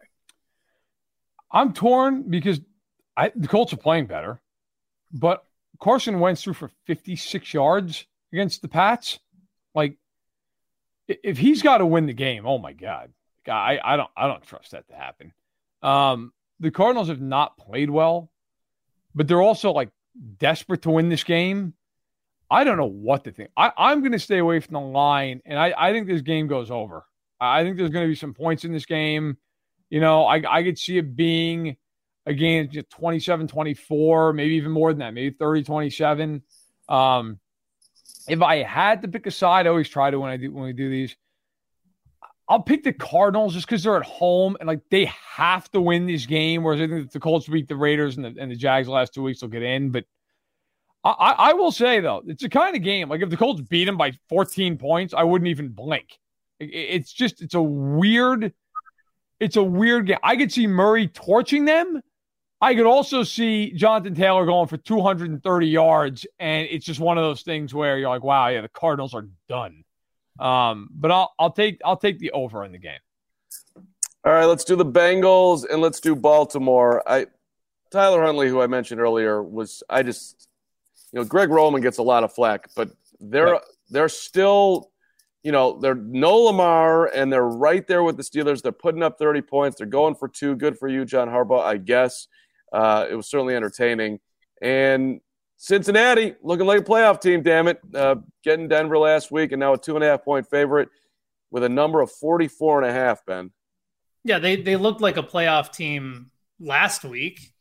I'm torn because I, the Colts are playing better, but Carson Wentz threw for 56 yards against the Pats. Like, if he's got to win the game, oh my god, I I don't I don't trust that to happen. Um, the Cardinals have not played well, but they're also like desperate to win this game. I don't know what to think. I, I'm going to stay away from the line, and I, I think this game goes over. I think there's going to be some points in this game. You know, I, I could see it being a game 27 24, maybe even more than that, maybe 30 27. Um, if I had to pick a side, I always try to when I do when we do these. I'll pick the Cardinals just because they're at home and like they have to win this game. Whereas I think the Colts beat the Raiders and the, and the Jags last two weeks will get in. But I, I will say though, it's a kind of game. Like if the Colts beat them by 14 points, I wouldn't even blink. It's just it's a weird, it's a weird game. I could see Murray torching them, I could also see Jonathan Taylor going for 230 yards, and it's just one of those things where you're like, "Wow, yeah, the Cardinals are done." Um, but I'll I'll take I'll take the over in the game. All right, let's do the Bengals and let's do Baltimore. I Tyler Huntley, who I mentioned earlier, was I just you know Greg Roman gets a lot of flack, but they're right. they're still you know they're no Lamar and they're right there with the Steelers. They're putting up 30 points. They're going for two. Good for you, John Harbaugh, I guess. Uh, it was certainly entertaining. And Cincinnati looking like a playoff team, damn it. Uh, getting Denver last week and now a two and a half point favorite with a number of 44 and a half, Ben. Yeah, they, they looked like a playoff team last week.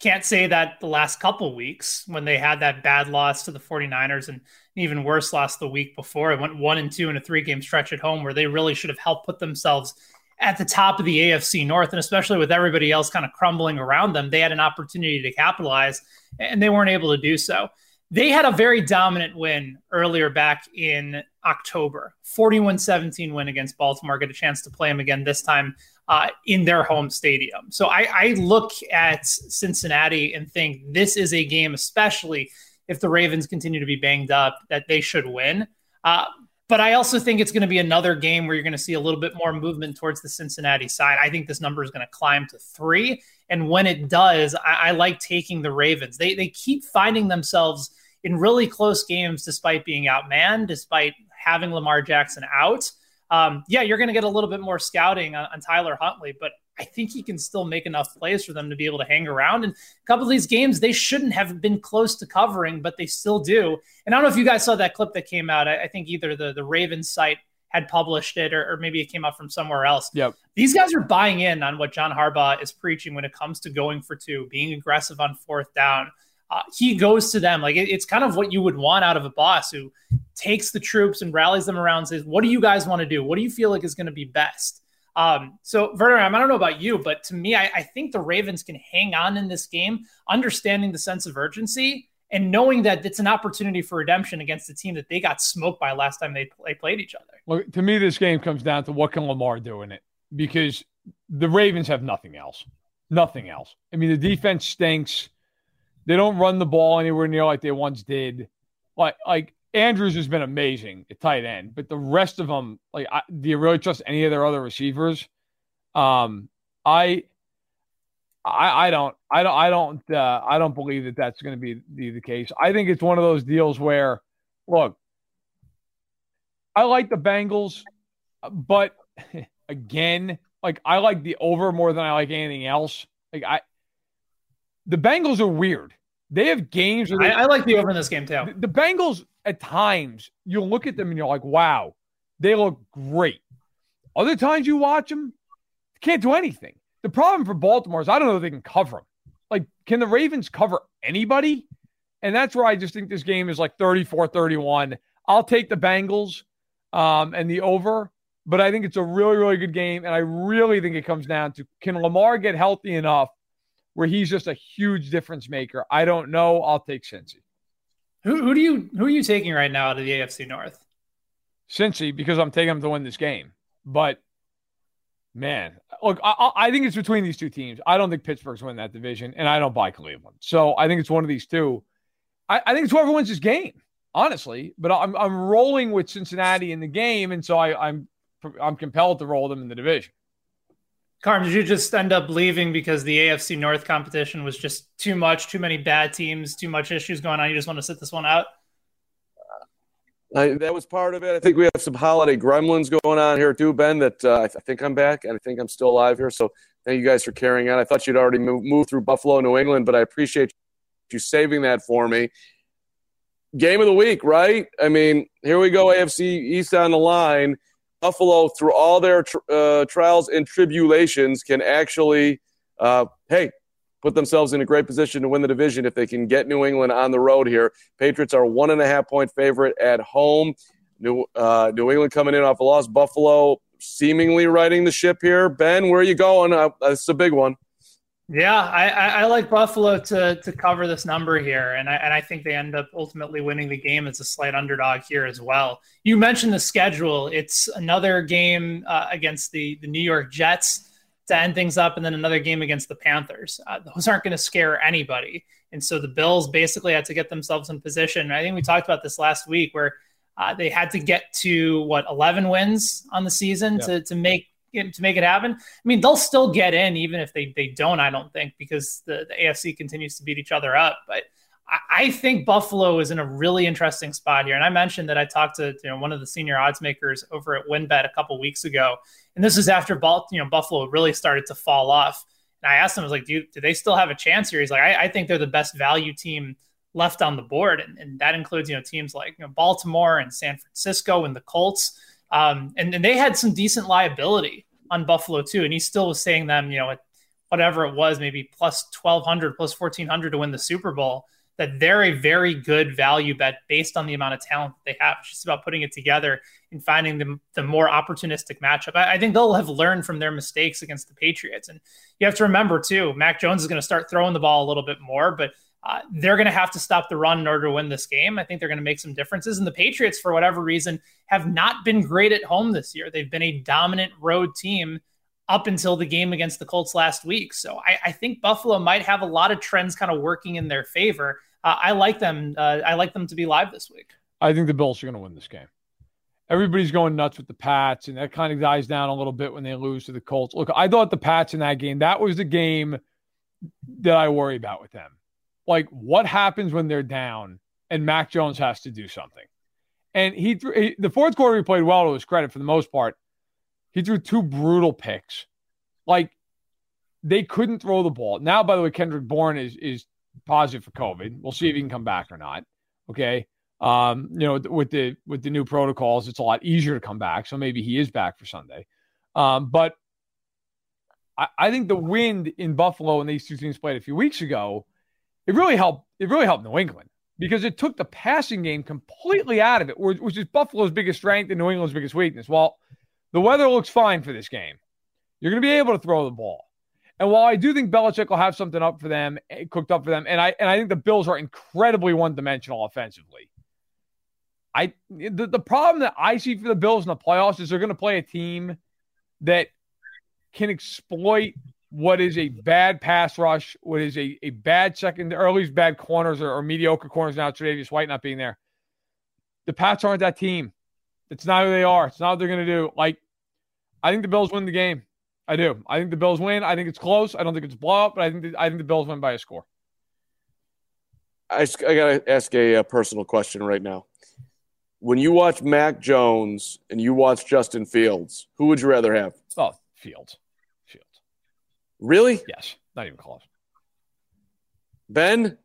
Can't say that the last couple weeks when they had that bad loss to the 49ers and even worse loss the week before. It went one and two in a three game stretch at home where they really should have helped put themselves at the top of the AFC North, and especially with everybody else kind of crumbling around them, they had an opportunity to capitalize, and they weren't able to do so. They had a very dominant win earlier back in October 41 17 win against Baltimore. Get a chance to play them again this time uh, in their home stadium. So I, I look at Cincinnati and think this is a game, especially if the Ravens continue to be banged up, that they should win. Uh, but I also think it's going to be another game where you're going to see a little bit more movement towards the Cincinnati side. I think this number is going to climb to three. And when it does, I, I like taking the Ravens. They, they keep finding themselves in really close games despite being outmanned, despite having Lamar Jackson out. Um, yeah, you're going to get a little bit more scouting on, on Tyler Huntley, but I think he can still make enough plays for them to be able to hang around. And a couple of these games, they shouldn't have been close to covering, but they still do. And I don't know if you guys saw that clip that came out. I, I think either the the Ravens site had published it or, or, maybe it came out from somewhere else. Yep. These guys are buying in on what John Harbaugh is preaching when it comes to going for two, being aggressive on fourth down. Uh, he goes to them like it, it's kind of what you would want out of a boss who takes the troops and rallies them around says what do you guys want to do what do you feel like is going to be best um, so Werner, I don't know about you, but to me, I, I think the Ravens can hang on in this game, understanding the sense of urgency and knowing that it's an opportunity for redemption against a team that they got smoked by last time they, they played each other. Well, to me, this game comes down to what can Lamar do in it because the Ravens have nothing else. Nothing else. I mean, the defense stinks. They don't run the ball anywhere near like they once did. Like, like Andrews has been amazing at tight end, but the rest of them, like, I, do you really trust any of their other receivers? Um, I, I, I don't, I don't, I don't, uh, I don't believe that that's going to be the, the case. I think it's one of those deals where, look, I like the Bengals, but again, like I like the over more than I like anything else. Like I, the Bengals are weird. They have games. They, I, I, like the over in this game too. The, the Bengals at times you look at them and you're like, wow, they look great. Other times you watch them, can't do anything. The problem for Baltimore is I don't know if they can cover them. Like, can the Ravens cover anybody? And that's where I just think this game is like 34 31. I'll take the Bengals um, and the over, but I think it's a really, really good game. And I really think it comes down to can Lamar get healthy enough where he's just a huge difference maker? I don't know. I'll take Cincy. Who, who do you who are you taking right now out of the AFC North? Cincy, because I'm taking them to win this game. But man, look, I, I, think it's between these two teams. I don't think Pittsburgh's win that division, and I don't buy Cleveland. So I think it's one of these two. I, I think it's whoever wins this game, honestly. But I'm I'm rolling with Cincinnati in the game, and so I, I'm I'm compelled to roll them in the division. Carm, did you just end up leaving because the AFC North competition was just too much, too many bad teams, too much issues going on? You just want to sit this one out? That was part of it. I think we have some holiday gremlins going on here too, Ben. That uh, I, th- I, think I'm back and I think I'm still alive here. So thank you guys for carrying on. I thought you'd already moved, moved through Buffalo, New England, but I appreciate you saving that for me. Game of the week, right? I mean, here we go, AFC East on the line. Buffalo, through all their uh, trials and tribulations, can actually, uh, hey, put themselves in a great position to win the division if they can get New England on the road here. Patriots are one and a half point favorite at home. New uh, New England coming in off a loss. Buffalo seemingly riding the ship here. Ben, where are you going? Uh, that's a big one. Yeah, I, I, like Buffalo to to cover this number here, and I and I think they end up ultimately winning the game as a slight underdog here as well. You mentioned the schedule; it's another game uh, against the the New York Jets to end things up, and then another game against the Panthers. Uh, those aren't going to scare anybody, and so the Bills basically had to get themselves in position. I think we talked about this last week, where uh, they had to get to what 11 wins on the season to to make to make it happen. I mean, they'll still get in even if they they don't. I don't think because the, the AFC continues to beat each other up. But I, I, think Buffalo is in a really interesting spot here. And I mentioned that I talked to you know one of the senior odds makers over at WynnBET a couple weeks ago, and this is after Balt you know Buffalo really started to fall off. And I asked him, I was like, do, you, do they still have a chance here? He's like, I, I think they're the best value team left on the board, and, and that includes you know teams like you know, Baltimore and San Francisco and the Colts. Um, and, and they had some decent liability on Buffalo too. And he still was saying them, you know, at whatever it was, maybe plus 1200, plus 1400 to win the Super Bowl, that they're a very good value bet based on the amount of talent that they have. It's just about putting it together and finding the, the more opportunistic matchup. I, I think they'll have learned from their mistakes against the Patriots. And you have to remember too, Mac Jones is going to start throwing the ball a little bit more, but uh, they're going to have to stop the run in order to win this game. I think they're going to make some differences. And the Patriots, for whatever reason, have not been great at home this year. They've been a dominant road team up until the game against the Colts last week. So I, I think Buffalo might have a lot of trends kind of working in their favor. Uh, I like them. Uh, I like them to be live this week. I think the Bills are going to win this game. Everybody's going nuts with the Pats, and that kind of dies down a little bit when they lose to the Colts. Look, I thought the Pats in that game, that was the game that I worry about with them like what happens when they're down and Mac Jones has to do something. And he threw he, the fourth quarter. He played well to his credit for the most part. He threw two brutal picks. Like they couldn't throw the ball. Now, by the way, Kendrick Bourne is is positive for COVID. We'll see if he can come back or not. Okay. Um, you know, with the with the new protocols, it's a lot easier to come back. So maybe he is back for Sunday. Um, but I, I think the wind in Buffalo and these two teams played a few weeks ago, it really helped. It really helped New England because it took the passing game completely out of it, which is Buffalo's biggest strength and New England's biggest weakness. Well, the weather looks fine for this game. You're going to be able to throw the ball. And while I do think Belichick will have something up for them, eh, cooked up for them, and I and I think the Bills are incredibly one dimensional offensively. I the, the problem that I see for the Bills in the playoffs is they're going to play a team that can exploit what is a bad pass rush, what is a, a bad second, or at least bad corners or, or mediocre corners now, Tre'Davious White not being there. The Pats aren't that team. It's not who they are. It's not what they're going to do. Like, I think the Bills win the game. I do. I think the Bills win. I think it's close. I don't think it's a blowout, but I think the, I think the Bills win by a score. I, I got to ask a, a, personal question right now. When you watch Mac Jones and you watch Justin Fields, who would you rather have? Oh. Fields. Really? Yes. Not even close. Ben?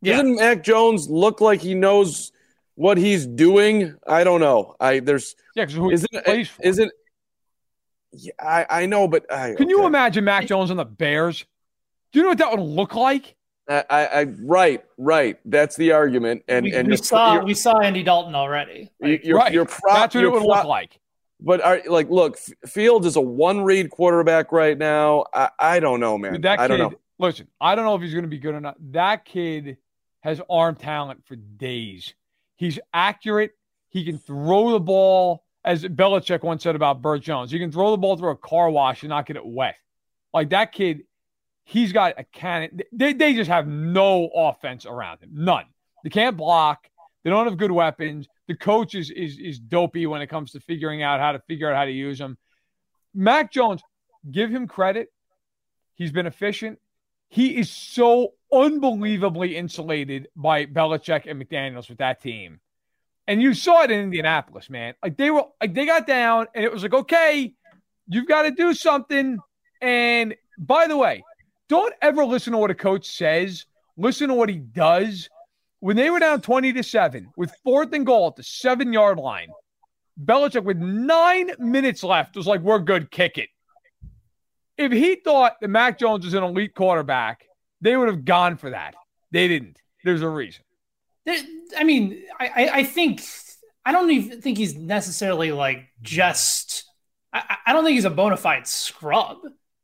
Yeah. Doesn't Mac Jones look like he knows what he's doing? I don't know. I there's yeah, because who isn't plays for? isn't yeah, I, I know, but I, can okay. you imagine Mac Jones on the Bears? Do you know what that would look like? I, I, right, right. That's the argument, and we, and we saw we saw Andy Dalton already. Like, you're, right. You're pro- That's what it would pro- look like. But are, like, look, Fields is a one-read quarterback right now. I, I don't know, man. that kid, I don't know. Listen, I don't know if he's going to be good or not. That kid has arm talent for days. He's accurate. He can throw the ball as Belichick once said about Bert Jones, you can throw the ball through a car wash and not get it wet. Like that kid, he's got a cannon. They, they just have no offense around him. None. They can't block. They don't have good weapons. The coach is, is, is dopey when it comes to figuring out how to figure out how to use them. Mac Jones, give him credit. He's been efficient. He is so unbelievably insulated by Belichick and McDaniels with that team. And you saw it in Indianapolis, man. Like they were like they got down and it was like, okay, you've got to do something. And by the way, don't ever listen to what a coach says. Listen to what he does. When they were down 20 to 7 with fourth and goal at the seven yard line, Belichick with nine minutes left was like, we're good, kick it. If he thought that Mac Jones was an elite quarterback, they would have gone for that. They didn't. There's a reason. I mean, I, I think I don't even think he's necessarily like just. I, I don't think he's a bona fide scrub.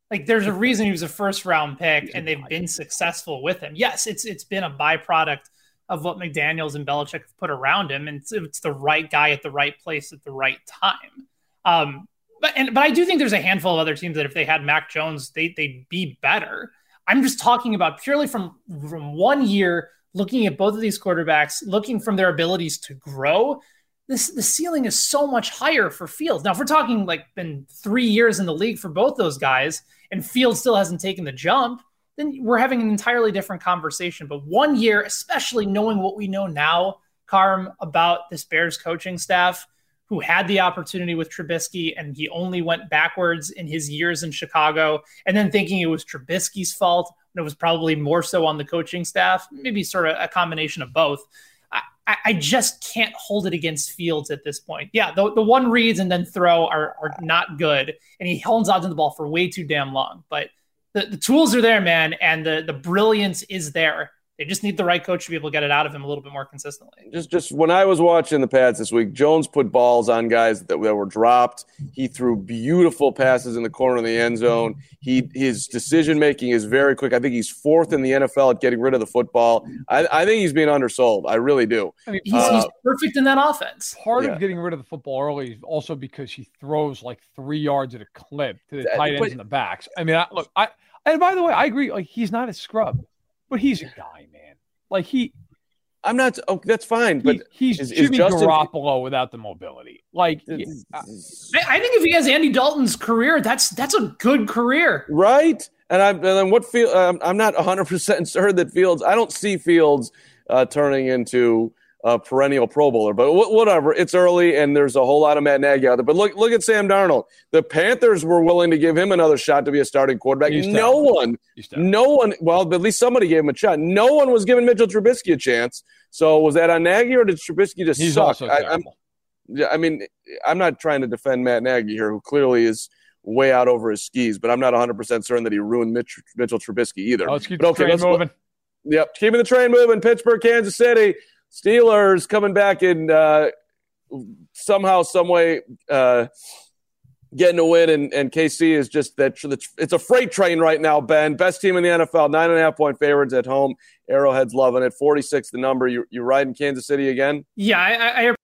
Like, there's a reason he was a first round pick, and they've been successful with him. Yes, it's it's been a byproduct of what McDaniels and Belichick have put around him, and it's, it's the right guy at the right place at the right time. Um, but and but I do think there's a handful of other teams that if they had Mac Jones, they they'd be better. I'm just talking about purely from from one year looking at both of these quarterbacks, looking from their abilities to grow, this the ceiling is so much higher for Fields. Now, if we're talking like been three years in the league for both those guys, and Fields still hasn't taken the jump, then we're having an entirely different conversation. But one year, especially knowing what we know now, Carm, about this Bears coaching staff, who had the opportunity with Trubisky and he only went backwards in his years in Chicago, and then thinking it was Trubisky's fault it was probably more so on the coaching staff, maybe sort of a combination of both. I, I just can't hold it against Fields at this point. Yeah, the, the one reads and then throw are, are not good, and he holds on to the ball for way too damn long. But the, the tools are there, man, and the the brilliance is there. They just need the right coach to be able to get it out of him a little bit more consistently. Just, just when I was watching the Pats this week, Jones put balls on guys that, that were dropped. He threw beautiful passes in the corner of the end zone. He his decision making is very quick. I think he's fourth in the NFL at getting rid of the football. I, I think he's being undersold. I really do. I mean, he's, uh, he's perfect in that offense. Part yeah. of getting rid of the football early is also because he throws like three yards at a clip to the tight ends but, and the backs. I mean, I, look, I and by the way, I agree. Like he's not a scrub. But he's a guy, man. Like he, I'm not. Oh, that's fine. But he, he's is, Jimmy is Justin, Garoppolo without the mobility. Like, I, I think if he has Andy Dalton's career, that's that's a good career, right? And I'm and then what feel? Um, I'm not 100 percent certain that Fields. I don't see Fields uh, turning into a perennial Pro Bowler. But whatever, it's early and there's a whole lot of Matt Nagy out there. But look, look at Sam Darnold. The Panthers were willing to give him another shot to be a starting quarterback. No one, no one. Well, at least somebody gave him a shot. No one was giving Mitchell Trubisky a chance. So was that on Nagy or did Trubisky just He's suck? I, yeah, I mean, I'm not trying to defend Matt Nagy here, who clearly is way out over his skis, but I'm not 100 percent certain that he ruined Mitch, Mitchell Trubisky either. Oh, let's keep but the train moving. Yep, keeping the train moving. Pittsburgh, Kansas City. Steelers coming back and uh, somehow, some way, uh, getting a win. And, and KC is just that it's a freight train right now. Ben, best team in the NFL, nine and a half point favorites at home. Arrowhead's loving it. Forty six, the number. You you riding Kansas City again? Yeah, I, I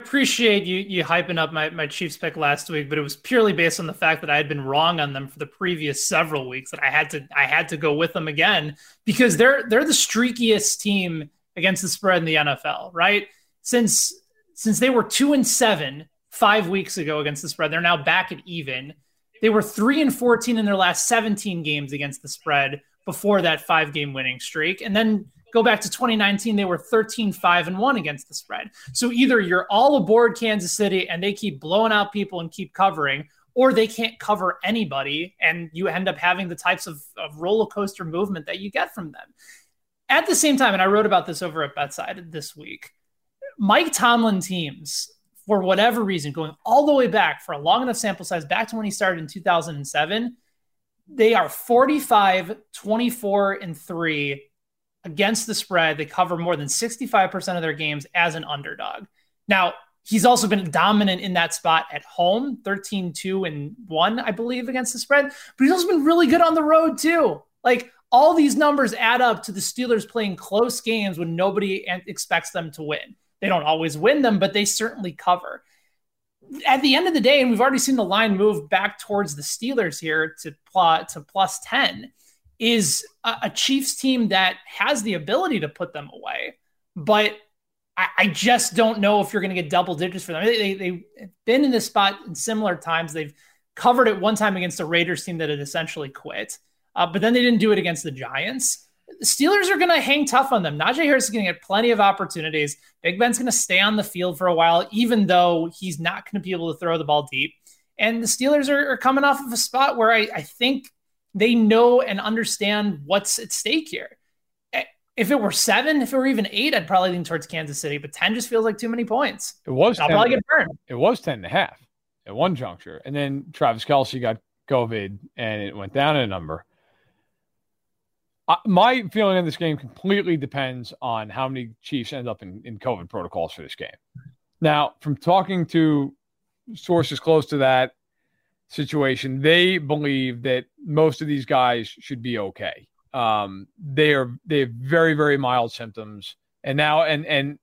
appreciate you you hyping up my, my Chiefs pick last week, but it was purely based on the fact that I had been wrong on them for the previous several weeks that I had to I had to go with them again because they're they're the streakiest team against the spread in the NFL, right? Since since they were two and seven five weeks ago against the spread, they're now back at even. They were three and fourteen in their last 17 games against the spread before that five game winning streak. And then go back to 2019, they were 13 5 and 1 against the spread. So either you're all aboard Kansas City and they keep blowing out people and keep covering, or they can't cover anybody and you end up having the types of, of roller coaster movement that you get from them. At the same time, and I wrote about this over at Betside this week, Mike Tomlin teams, for whatever reason, going all the way back for a long enough sample size, back to when he started in 2007, they are 45, 24, and 3 against the spread. They cover more than 65% of their games as an underdog. Now, he's also been dominant in that spot at home 13 2 and 1 i believe against the spread but he's also been really good on the road too like all these numbers add up to the Steelers playing close games when nobody expects them to win. They don't always win them, but they certainly cover. At the end of the day, and we've already seen the line move back towards the Steelers here to plot to plus 10, is a, a Chiefs team that has the ability to put them away. But I, I just don't know if you're going to get double digits for them. They, they, they've been in this spot in similar times. They've covered it one time against a Raiders team that had essentially quit. Uh, but then they didn't do it against the Giants. The Steelers are going to hang tough on them. Najee Harris is going to get plenty of opportunities. Big Ben's going to stay on the field for a while, even though he's not going to be able to throw the ball deep. And the Steelers are, are coming off of a spot where I, I think they know and understand what's at stake here. Eh, if it were seven, if it were even eight, I'd probably lean towards Kansas City. But 10 just feels like too many points. It was. I'll probably get burned. It was 10 and a half at one juncture. And then Travis Kelce got COVID and it went down in a number my feeling on this game completely depends on how many Chiefs end up in, in COVID protocols for this game. Now, from talking to sources close to that situation, they believe that most of these guys should be okay. Um, they are they have very very mild symptoms, and now and and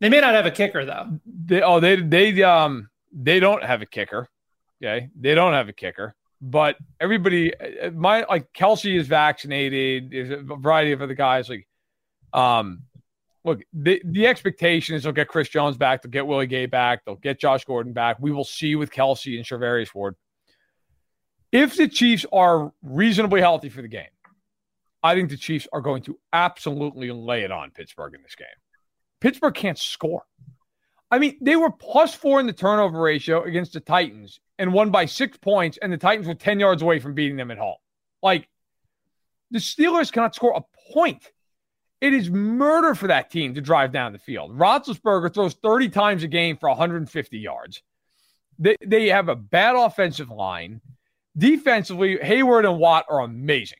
they may not have a kicker though. They oh they they um they don't have a kicker. Okay, they don't have a kicker but everybody, my like Kelce is vaccinated. There's a variety of other guys. Like, um, look, the the expectation is they'll get Chris Jones back, they'll get Willie Gay back, they'll get Josh Gordon back. We will see with Kelce and Charvarius Ward. If the Chiefs are reasonably healthy for the game, I think the Chiefs are going to absolutely lay it on Pittsburgh in this game. Pittsburgh can't score. I mean, they were plus four in the turnover ratio against the Titans and won by six points, and the Titans were 10 yards away from beating them at home. Like, the Steelers cannot score a point. It is murder for that team to drive down the field. Roethlisberger throws 30 times a game for 150 yards. They, they have a bad offensive line. Defensively, Heyward and Watt are amazing.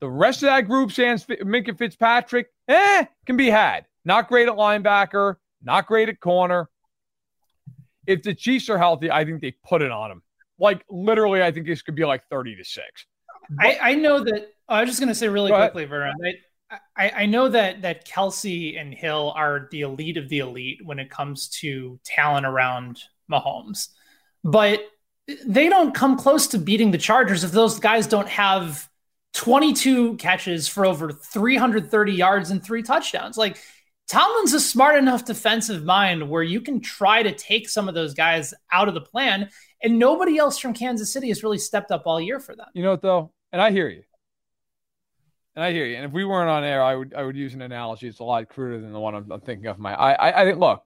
The rest of that group, sans Minkah Fitzpatrick, eh, can be had. Not great at linebacker, not great at corner. If the Chiefs are healthy, I think they put it on them. Like literally, I think this could be like 30 to 6. I, I know that oh, I was just gonna say really quickly, Vernon. I, I know that that Kelce and Hill are the elite of the elite when it comes to talent around Mahomes, but they don't come close to beating the Chargers if those guys don't have 22 catches for over 330 yards and three touchdowns. Like Tomlin's a smart enough defensive mind where you can try to take some of those guys out of the plan, and nobody else from Kansas City has really stepped up all year for them. You know what though, and I hear you. and I hear you. And if we weren't on air, I would I would use an analogy. It's a lot cruder than the one I'm, I'm thinking of. My I, I I think look,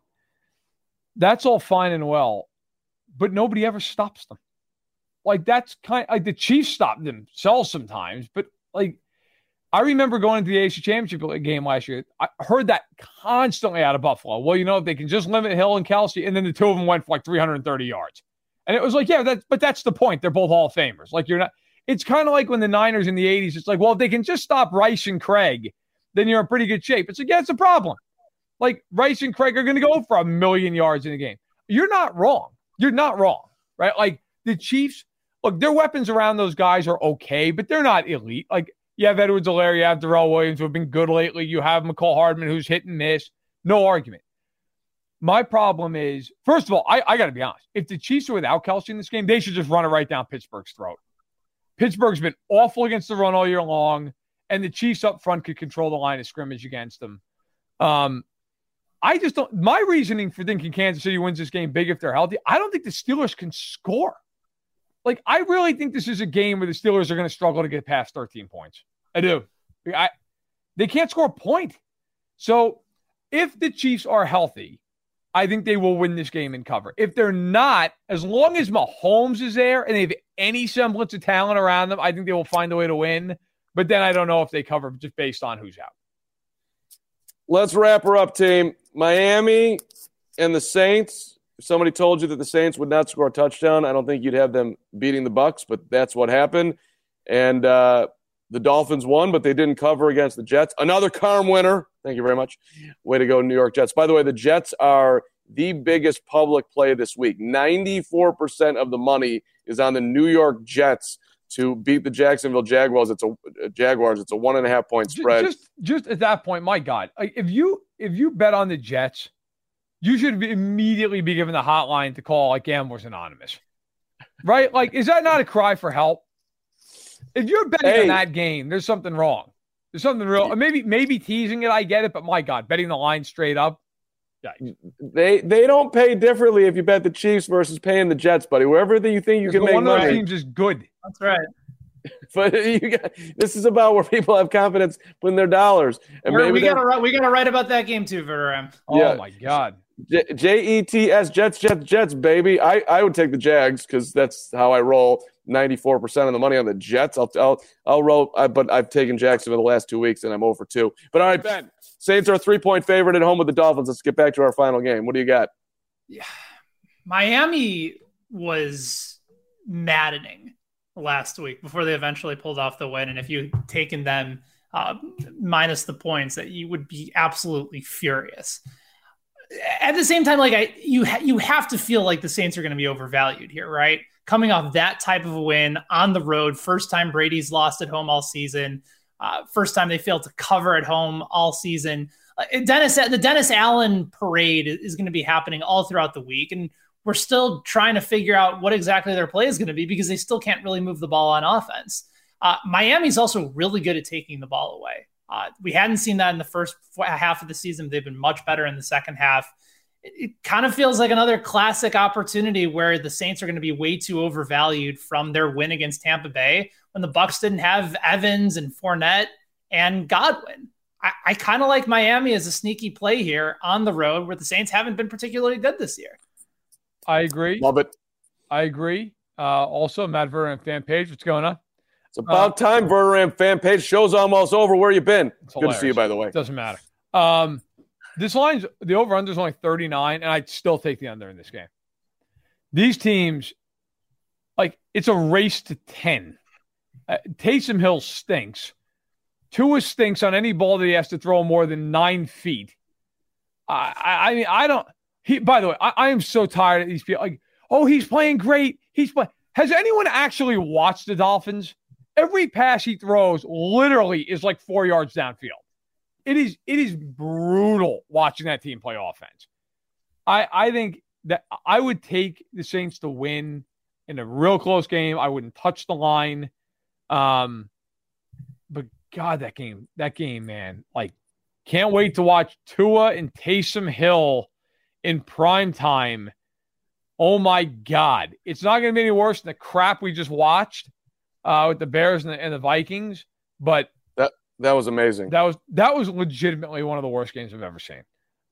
that's all fine and well, but nobody ever stops them. Like that's kind like the Chiefs stop themselves sometimes, but like I remember going to the AFC Championship game last year. I heard that constantly out of Buffalo. Well, you know, if they can just limit Hill and Kelce, and then the two of them went for like 330 yards. And it was like, yeah, that, but that's the point. They're both Hall of Famers. Like you're not. It's kind of like when the Niners in the 80s. It's like, well, if they can just stop Rice and Craig, then you're in pretty good shape. It's like, yeah, it's a problem. Like Rice and Craig are going to go for a million yards in a game. You're not wrong. You're not wrong, right? Like the Chiefs. Look, their weapons around those guys are okay, but they're not elite. Like you have Edwards-Helaire, you have Darrel Williams, who have been good lately. You have Mecole Hardman, who's hit and miss. No argument. My problem is, first of all, I, I got to be honest. If the Chiefs are without Kelce in this game, they should just run it right down Pittsburgh's throat. Pittsburgh's been awful against the run all year long, and the Chiefs up front could control the line of scrimmage against them. Um, I just don't. My reasoning for thinking Kansas City wins this game big if they're healthy, I don't think the Steelers can score. Like, I really think this is a game where the Steelers are going to struggle to get past 13 points. I do. I, they can't score a point. So if the Chiefs are healthy, I think they will win this game and cover. If they're not, as long as Mahomes is there and they have any semblance of talent around them, I think they will find a way to win. But then I don't know if they cover just based on who's out. Let's wrap her up, team. Miami and the Saints. If somebody told you that the Saints would not score a touchdown, I don't think you'd have them beating the Bucks, but that's what happened. And uh, the Dolphins won, but they didn't cover against the Jets. Another Carm winner. Thank you very much. Way to go, New York Jets. By the way, the Jets are the biggest public play this week. 94% of the money is on the New York Jets to beat the Jacksonville Jaguars. It's a uh, Jaguars. It's a one and a half point spread. Just, just at that point, my God, if you if you bet on the Jets, you should immediately be given the hotline to call like Gamblers Anonymous, right? Like, is that not a cry for help? If you're betting hey. on that game, there's something wrong. There's something real. Maybe maybe teasing it, I get it, but my God, betting the line straight up. Yikes. They they don't pay differently if you bet the Chiefs versus paying the Jets, buddy. Wherever you think you can make one money. One of those teams is good. That's right. but you got, this is about where people have confidence putting their dollars. And maybe we got to we got to write about that game too, Verderame. Oh yeah. my God. J E T S Jets Jets Jets baby. I I would take the Jags because that's how I roll. 94% of the money on the Jets. I'll, I'll, I'll roll, I, but I've taken Jacksonville the last two weeks and I'm over two. But all right, Ben, Saints are a three point favorite at home with the Dolphins. Let's get back to our final game. What do you got? Yeah. Miami was maddening last week before they eventually pulled off the win. And if you would taken them uh, minus the points, that you would be absolutely furious. At the same time, like I, you, ha- you have to feel like the Saints are going to be overvalued here, right? Coming off that type of a win on the road. First time Brady's lost at home all season. Uh, first time they failed to cover at home all season. Uh, Dennis, the Dennis Allen parade is going to be happening all throughout the week, and we're still trying to figure out what exactly their play is going to be because they still can't really move the ball on offense. Uh, Miami's also really good at taking the ball away. Uh, we hadn't seen that in the first half of the season. They've been much better in the second half it kind of feels like another classic opportunity where the Saints are going to be way too overvalued from their win against Tampa Bay when the Bucks didn't have Evans and Fournette and Godwin. I, I kind of like Miami as a sneaky play here on the road where the Saints haven't been particularly good this year. I agree. Love it. I agree. Uh, also, Matt Verderame fan page. What's going on? It's about uh, time, Verderame fan page. Show's almost over. Where you been? Good to see you, by the way. Doesn't matter. Um, this line's the over under is only 39, and I'd still take the under in this game. These teams, like, it's a race to 10. Uh, Taysom Hill stinks. Tua stinks on any ball that he has to throw more than nine feet. I, I, I mean, I don't. He, by the way, I, I am so tired of these people. Like, oh, he's playing great. He's playing. Has anyone actually watched the Dolphins? Every pass he throws literally is like four yards downfield it is it is brutal watching that team play offense. I I think that I would take the Saints to win in a real close game. I wouldn't touch the line. Um, but God, that game, that game, man, like, can't wait to watch Tua and Taysom Hill in prime time. Oh my God, it's not going to be any worse than the crap we just watched uh, with the Bears and the, and the Vikings. But That was amazing. That was that was legitimately one of the worst games I've ever seen.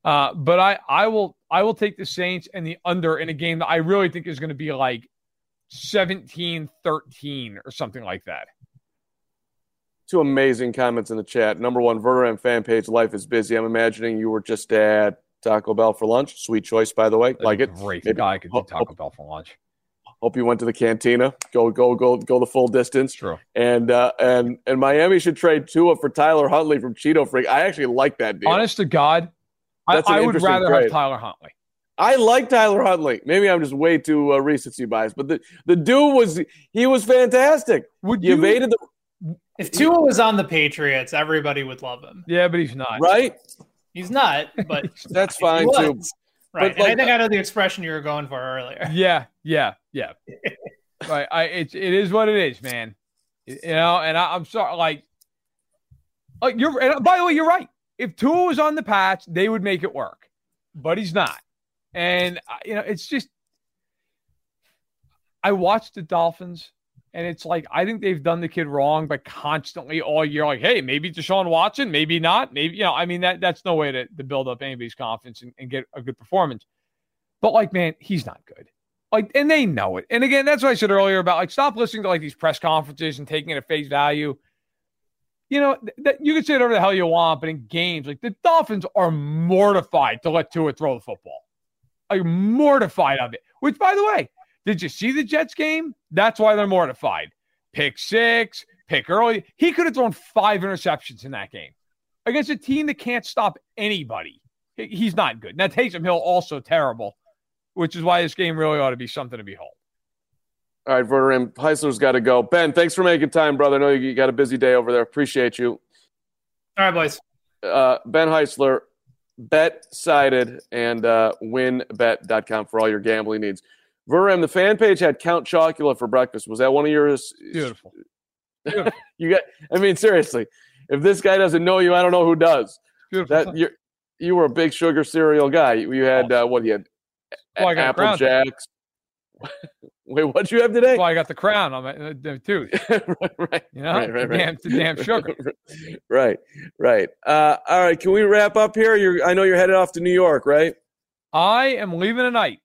Uh, but I I will I will take the Saints and the under in a game that I really think is going to be like 17-13 or something like that. Two amazing comments in the chat. Number one, Verderame fan page. Life is busy. I'm imagining you were just at Taco Bell for lunch. Sweet choice, by the way. Like it. Great Maybe- guy could do Taco Bell for lunch. Hope you went to the cantina. Go, go, go, go the full distance. True. And uh, and and Miami should trade Tua for Tyler Huntley from Cheeto Freak. I actually like that deal. Honest to God, I, That's an I would rather trade. have Tyler Huntley. I like Tyler Huntley. Maybe I'm just way too uh, recency biased, but the, the dude was he was fantastic. Would He you? evaded the If Tua was on the Patriots, everybody would love him. yeah, but he's not. right. He's not, but That's he fine too. Was. Right. But, like- I think I know the expression you were going for earlier. Yeah, yeah, yeah. right. I it's it is what it is, man. You know, and I, I'm sorry, like, like you're. And by the way, you're right. If Tua was on the patch, they would make it work, but he's not. And uh, you know, it's just. I watched the Dolphins, and it's like I think they've done the kid wrong but constantly all year, like, hey, maybe Deshaun Watson, maybe not, maybe you know. I mean, that that's no way to, to build up anybody's confidence and, and get a good performance. But like, man, he's not good. Like, and they know it. And again, that's what I said earlier about like stop listening to like these press conferences and taking it at face value. You know, th- that you can say whatever the hell you want, but in games, like the Dolphins are mortified to let Tua throw the football. Like mortified of it. Which, by the way, did you see the Jets game? That's why they're mortified. Pick six, pick early. He could have thrown five interceptions in that game against a team that can't stop anybody. He's not good. Now Taysom Hill also terrible, which is why this game really ought to be something to behold. All right, Verderame, Heisler's got to go. Ben, thanks for making time, brother. I know you got a busy day over there. Appreciate you. All right, boys. Uh, ben Heisler, BetSided and uh, WynnBET.com for all your gambling needs. Verderame, the fan page had Count Chocula for breakfast. Was that one of yours? Beautiful. You got, I mean, seriously, if this guy doesn't know you, I don't know who does. Beautiful. That you you were a big sugar cereal guy. You, had uh, what you had? Well, I got Apple. Jacks. Wait, what'd you have today? Why I got the crown on my uh, tooth. right, right, You know, right, right, right. damn, damn sugar. right, right. Uh, all right, can we wrap up here? You're, I know you're headed off to New York, right? I am leaving tonight.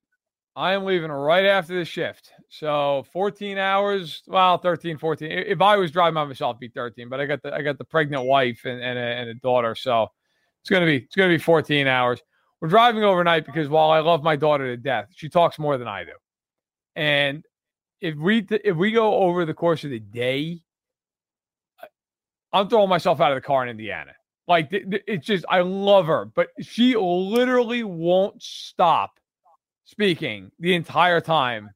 I am leaving right after the shift. So 14 hours, well, 13, 14. If I was driving by myself, be 13. But I got the I got the pregnant wife and, and, a, and a daughter, so it's gonna be it's gonna be 14 hours. We're driving overnight because while I love my daughter to death, she talks more than I do. And if we if we go over the course of the day, I'm throwing myself out of the car in Indiana. Like it's just I love her, but she literally won't stop speaking the entire time.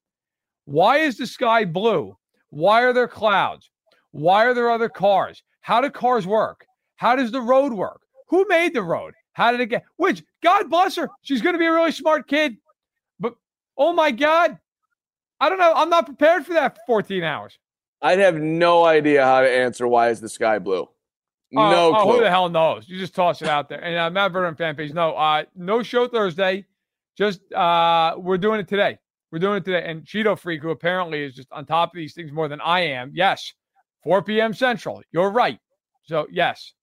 Why is the sky blue? Why are there clouds? Why are there other cars? How do cars work? How does the road work? Who made the road? How did it get? Which God bless her, she's going to be a really smart kid. But oh my God, I don't know. I'm not prepared for that for 14 hours. I'd have no idea how to answer why is the sky blue. Oh, No oh, clue. who the hell knows? You just toss it out there. And uh, Matt Vernon fan page. No, uh, no show Thursday. Just uh, we're doing it today. We're doing it today. And Cheeto Freak, who apparently is just on top of these things more than I am. Yes, 4 p.m. Central. You're right. So yes,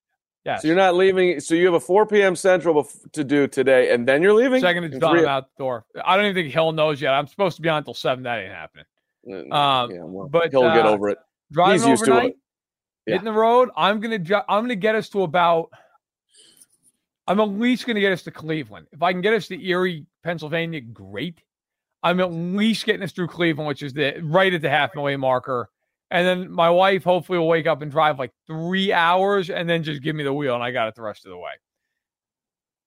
yes. So you're not leaving. So you have a 4 p.m. Central to do today, and then you're leaving. Second it's done, three- out the door. I don't even think Hill knows yet. I'm supposed to be on until seven. That ain't happening. Um, yeah, well, but, he'll get uh, over it. Driving He's used to it. Yeah. hitting the road. I'm gonna ju- I'm gonna get us to about. I'm at least gonna get us to Cleveland. If I can get us to Erie, Pennsylvania, great. I'm at least getting us through Cleveland, which is the right at the halfway marker. And then my wife hopefully will wake up and drive like three hours, and then just give me the wheel, and I got it the rest of the way.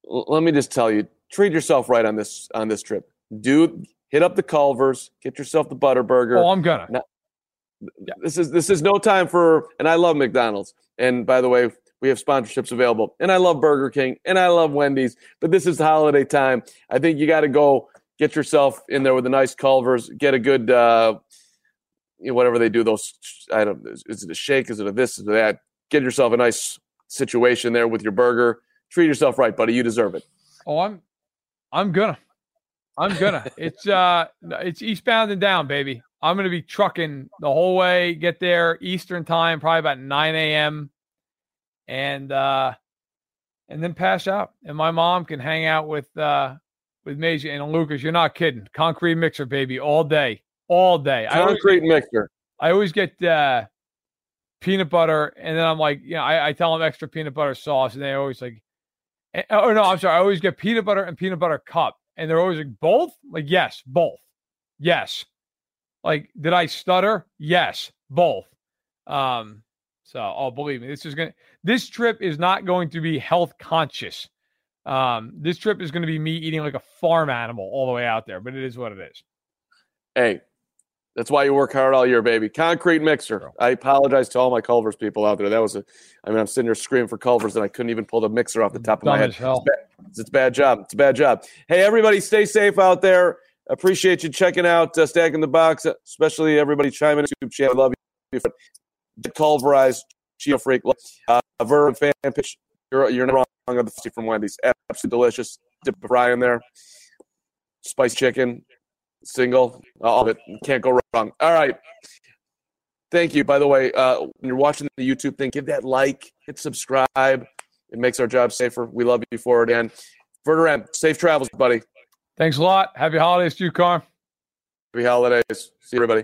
Let me just tell you, treat yourself right on this on this trip. Do hit up the Culvers, get yourself the Butterburger. Oh, I'm gonna. No. This is this is no time for and I love McDonald's. And by the way, we have sponsorships available. And I love Burger King and I love Wendy's, but this is the holiday time. I think you got to go get yourself in there with a nice Culvers, get a good uh you know, whatever they do those I don't is, is it a shake, is it a this, is it that? Get yourself a nice situation there with your burger. Treat yourself right, buddy. You deserve it. Oh, I'm I'm gonna. I'm gonna. it's uh it's eastbound and down, baby. I'm gonna be trucking the whole way, get there Eastern time, probably about 9 a.m. and uh, and then pass out. And my mom can hang out with uh, with Maisie and Lucas. You're not kidding. Concrete mixer, baby, all day, all day. Concrete I always, mixer. I always get uh, peanut butter, and then I'm like, you know, I, I tell them extra peanut butter sauce, and they always like, oh no, I'm sorry, I always get peanut butter and peanut butter cup, and they're always like, both? Like, yes, both. Yes. Like, did I stutter? Yes, both. Um, so, oh, believe me, this is gonna. This trip is not going to be health conscious. Um, this trip is going to be me eating like a farm animal all the way out there, but it is what it is. Hey, that's why you work hard all year, baby. Concrete mixer. I apologize to all my Culver's people out there. That was a. I mean, I'm sitting there screaming for Culver's, and I couldn't even pull the mixer off the top of my head. It's, bad. it's a bad job. It's a bad job. Hey, everybody, stay safe out there. Appreciate you checking out uh, Stacking the Box, especially everybody chiming in YouTube channel. Love you. Culverized, Chia Freak, uh, Verb fan pitch. You're, you're not wrong on the from Wendy's. Absolutely delicious. Dip fry in there. Spice chicken, single, all of it. Can't go wrong. All right. Thank you. By the way, uh, when you're watching the YouTube thing, give that like, hit subscribe. It makes our job safer. We love you for it. And Verderame, safe travels, buddy. Thanks a lot. Happy holidays to you, Carm. Happy holidays. See you, everybody.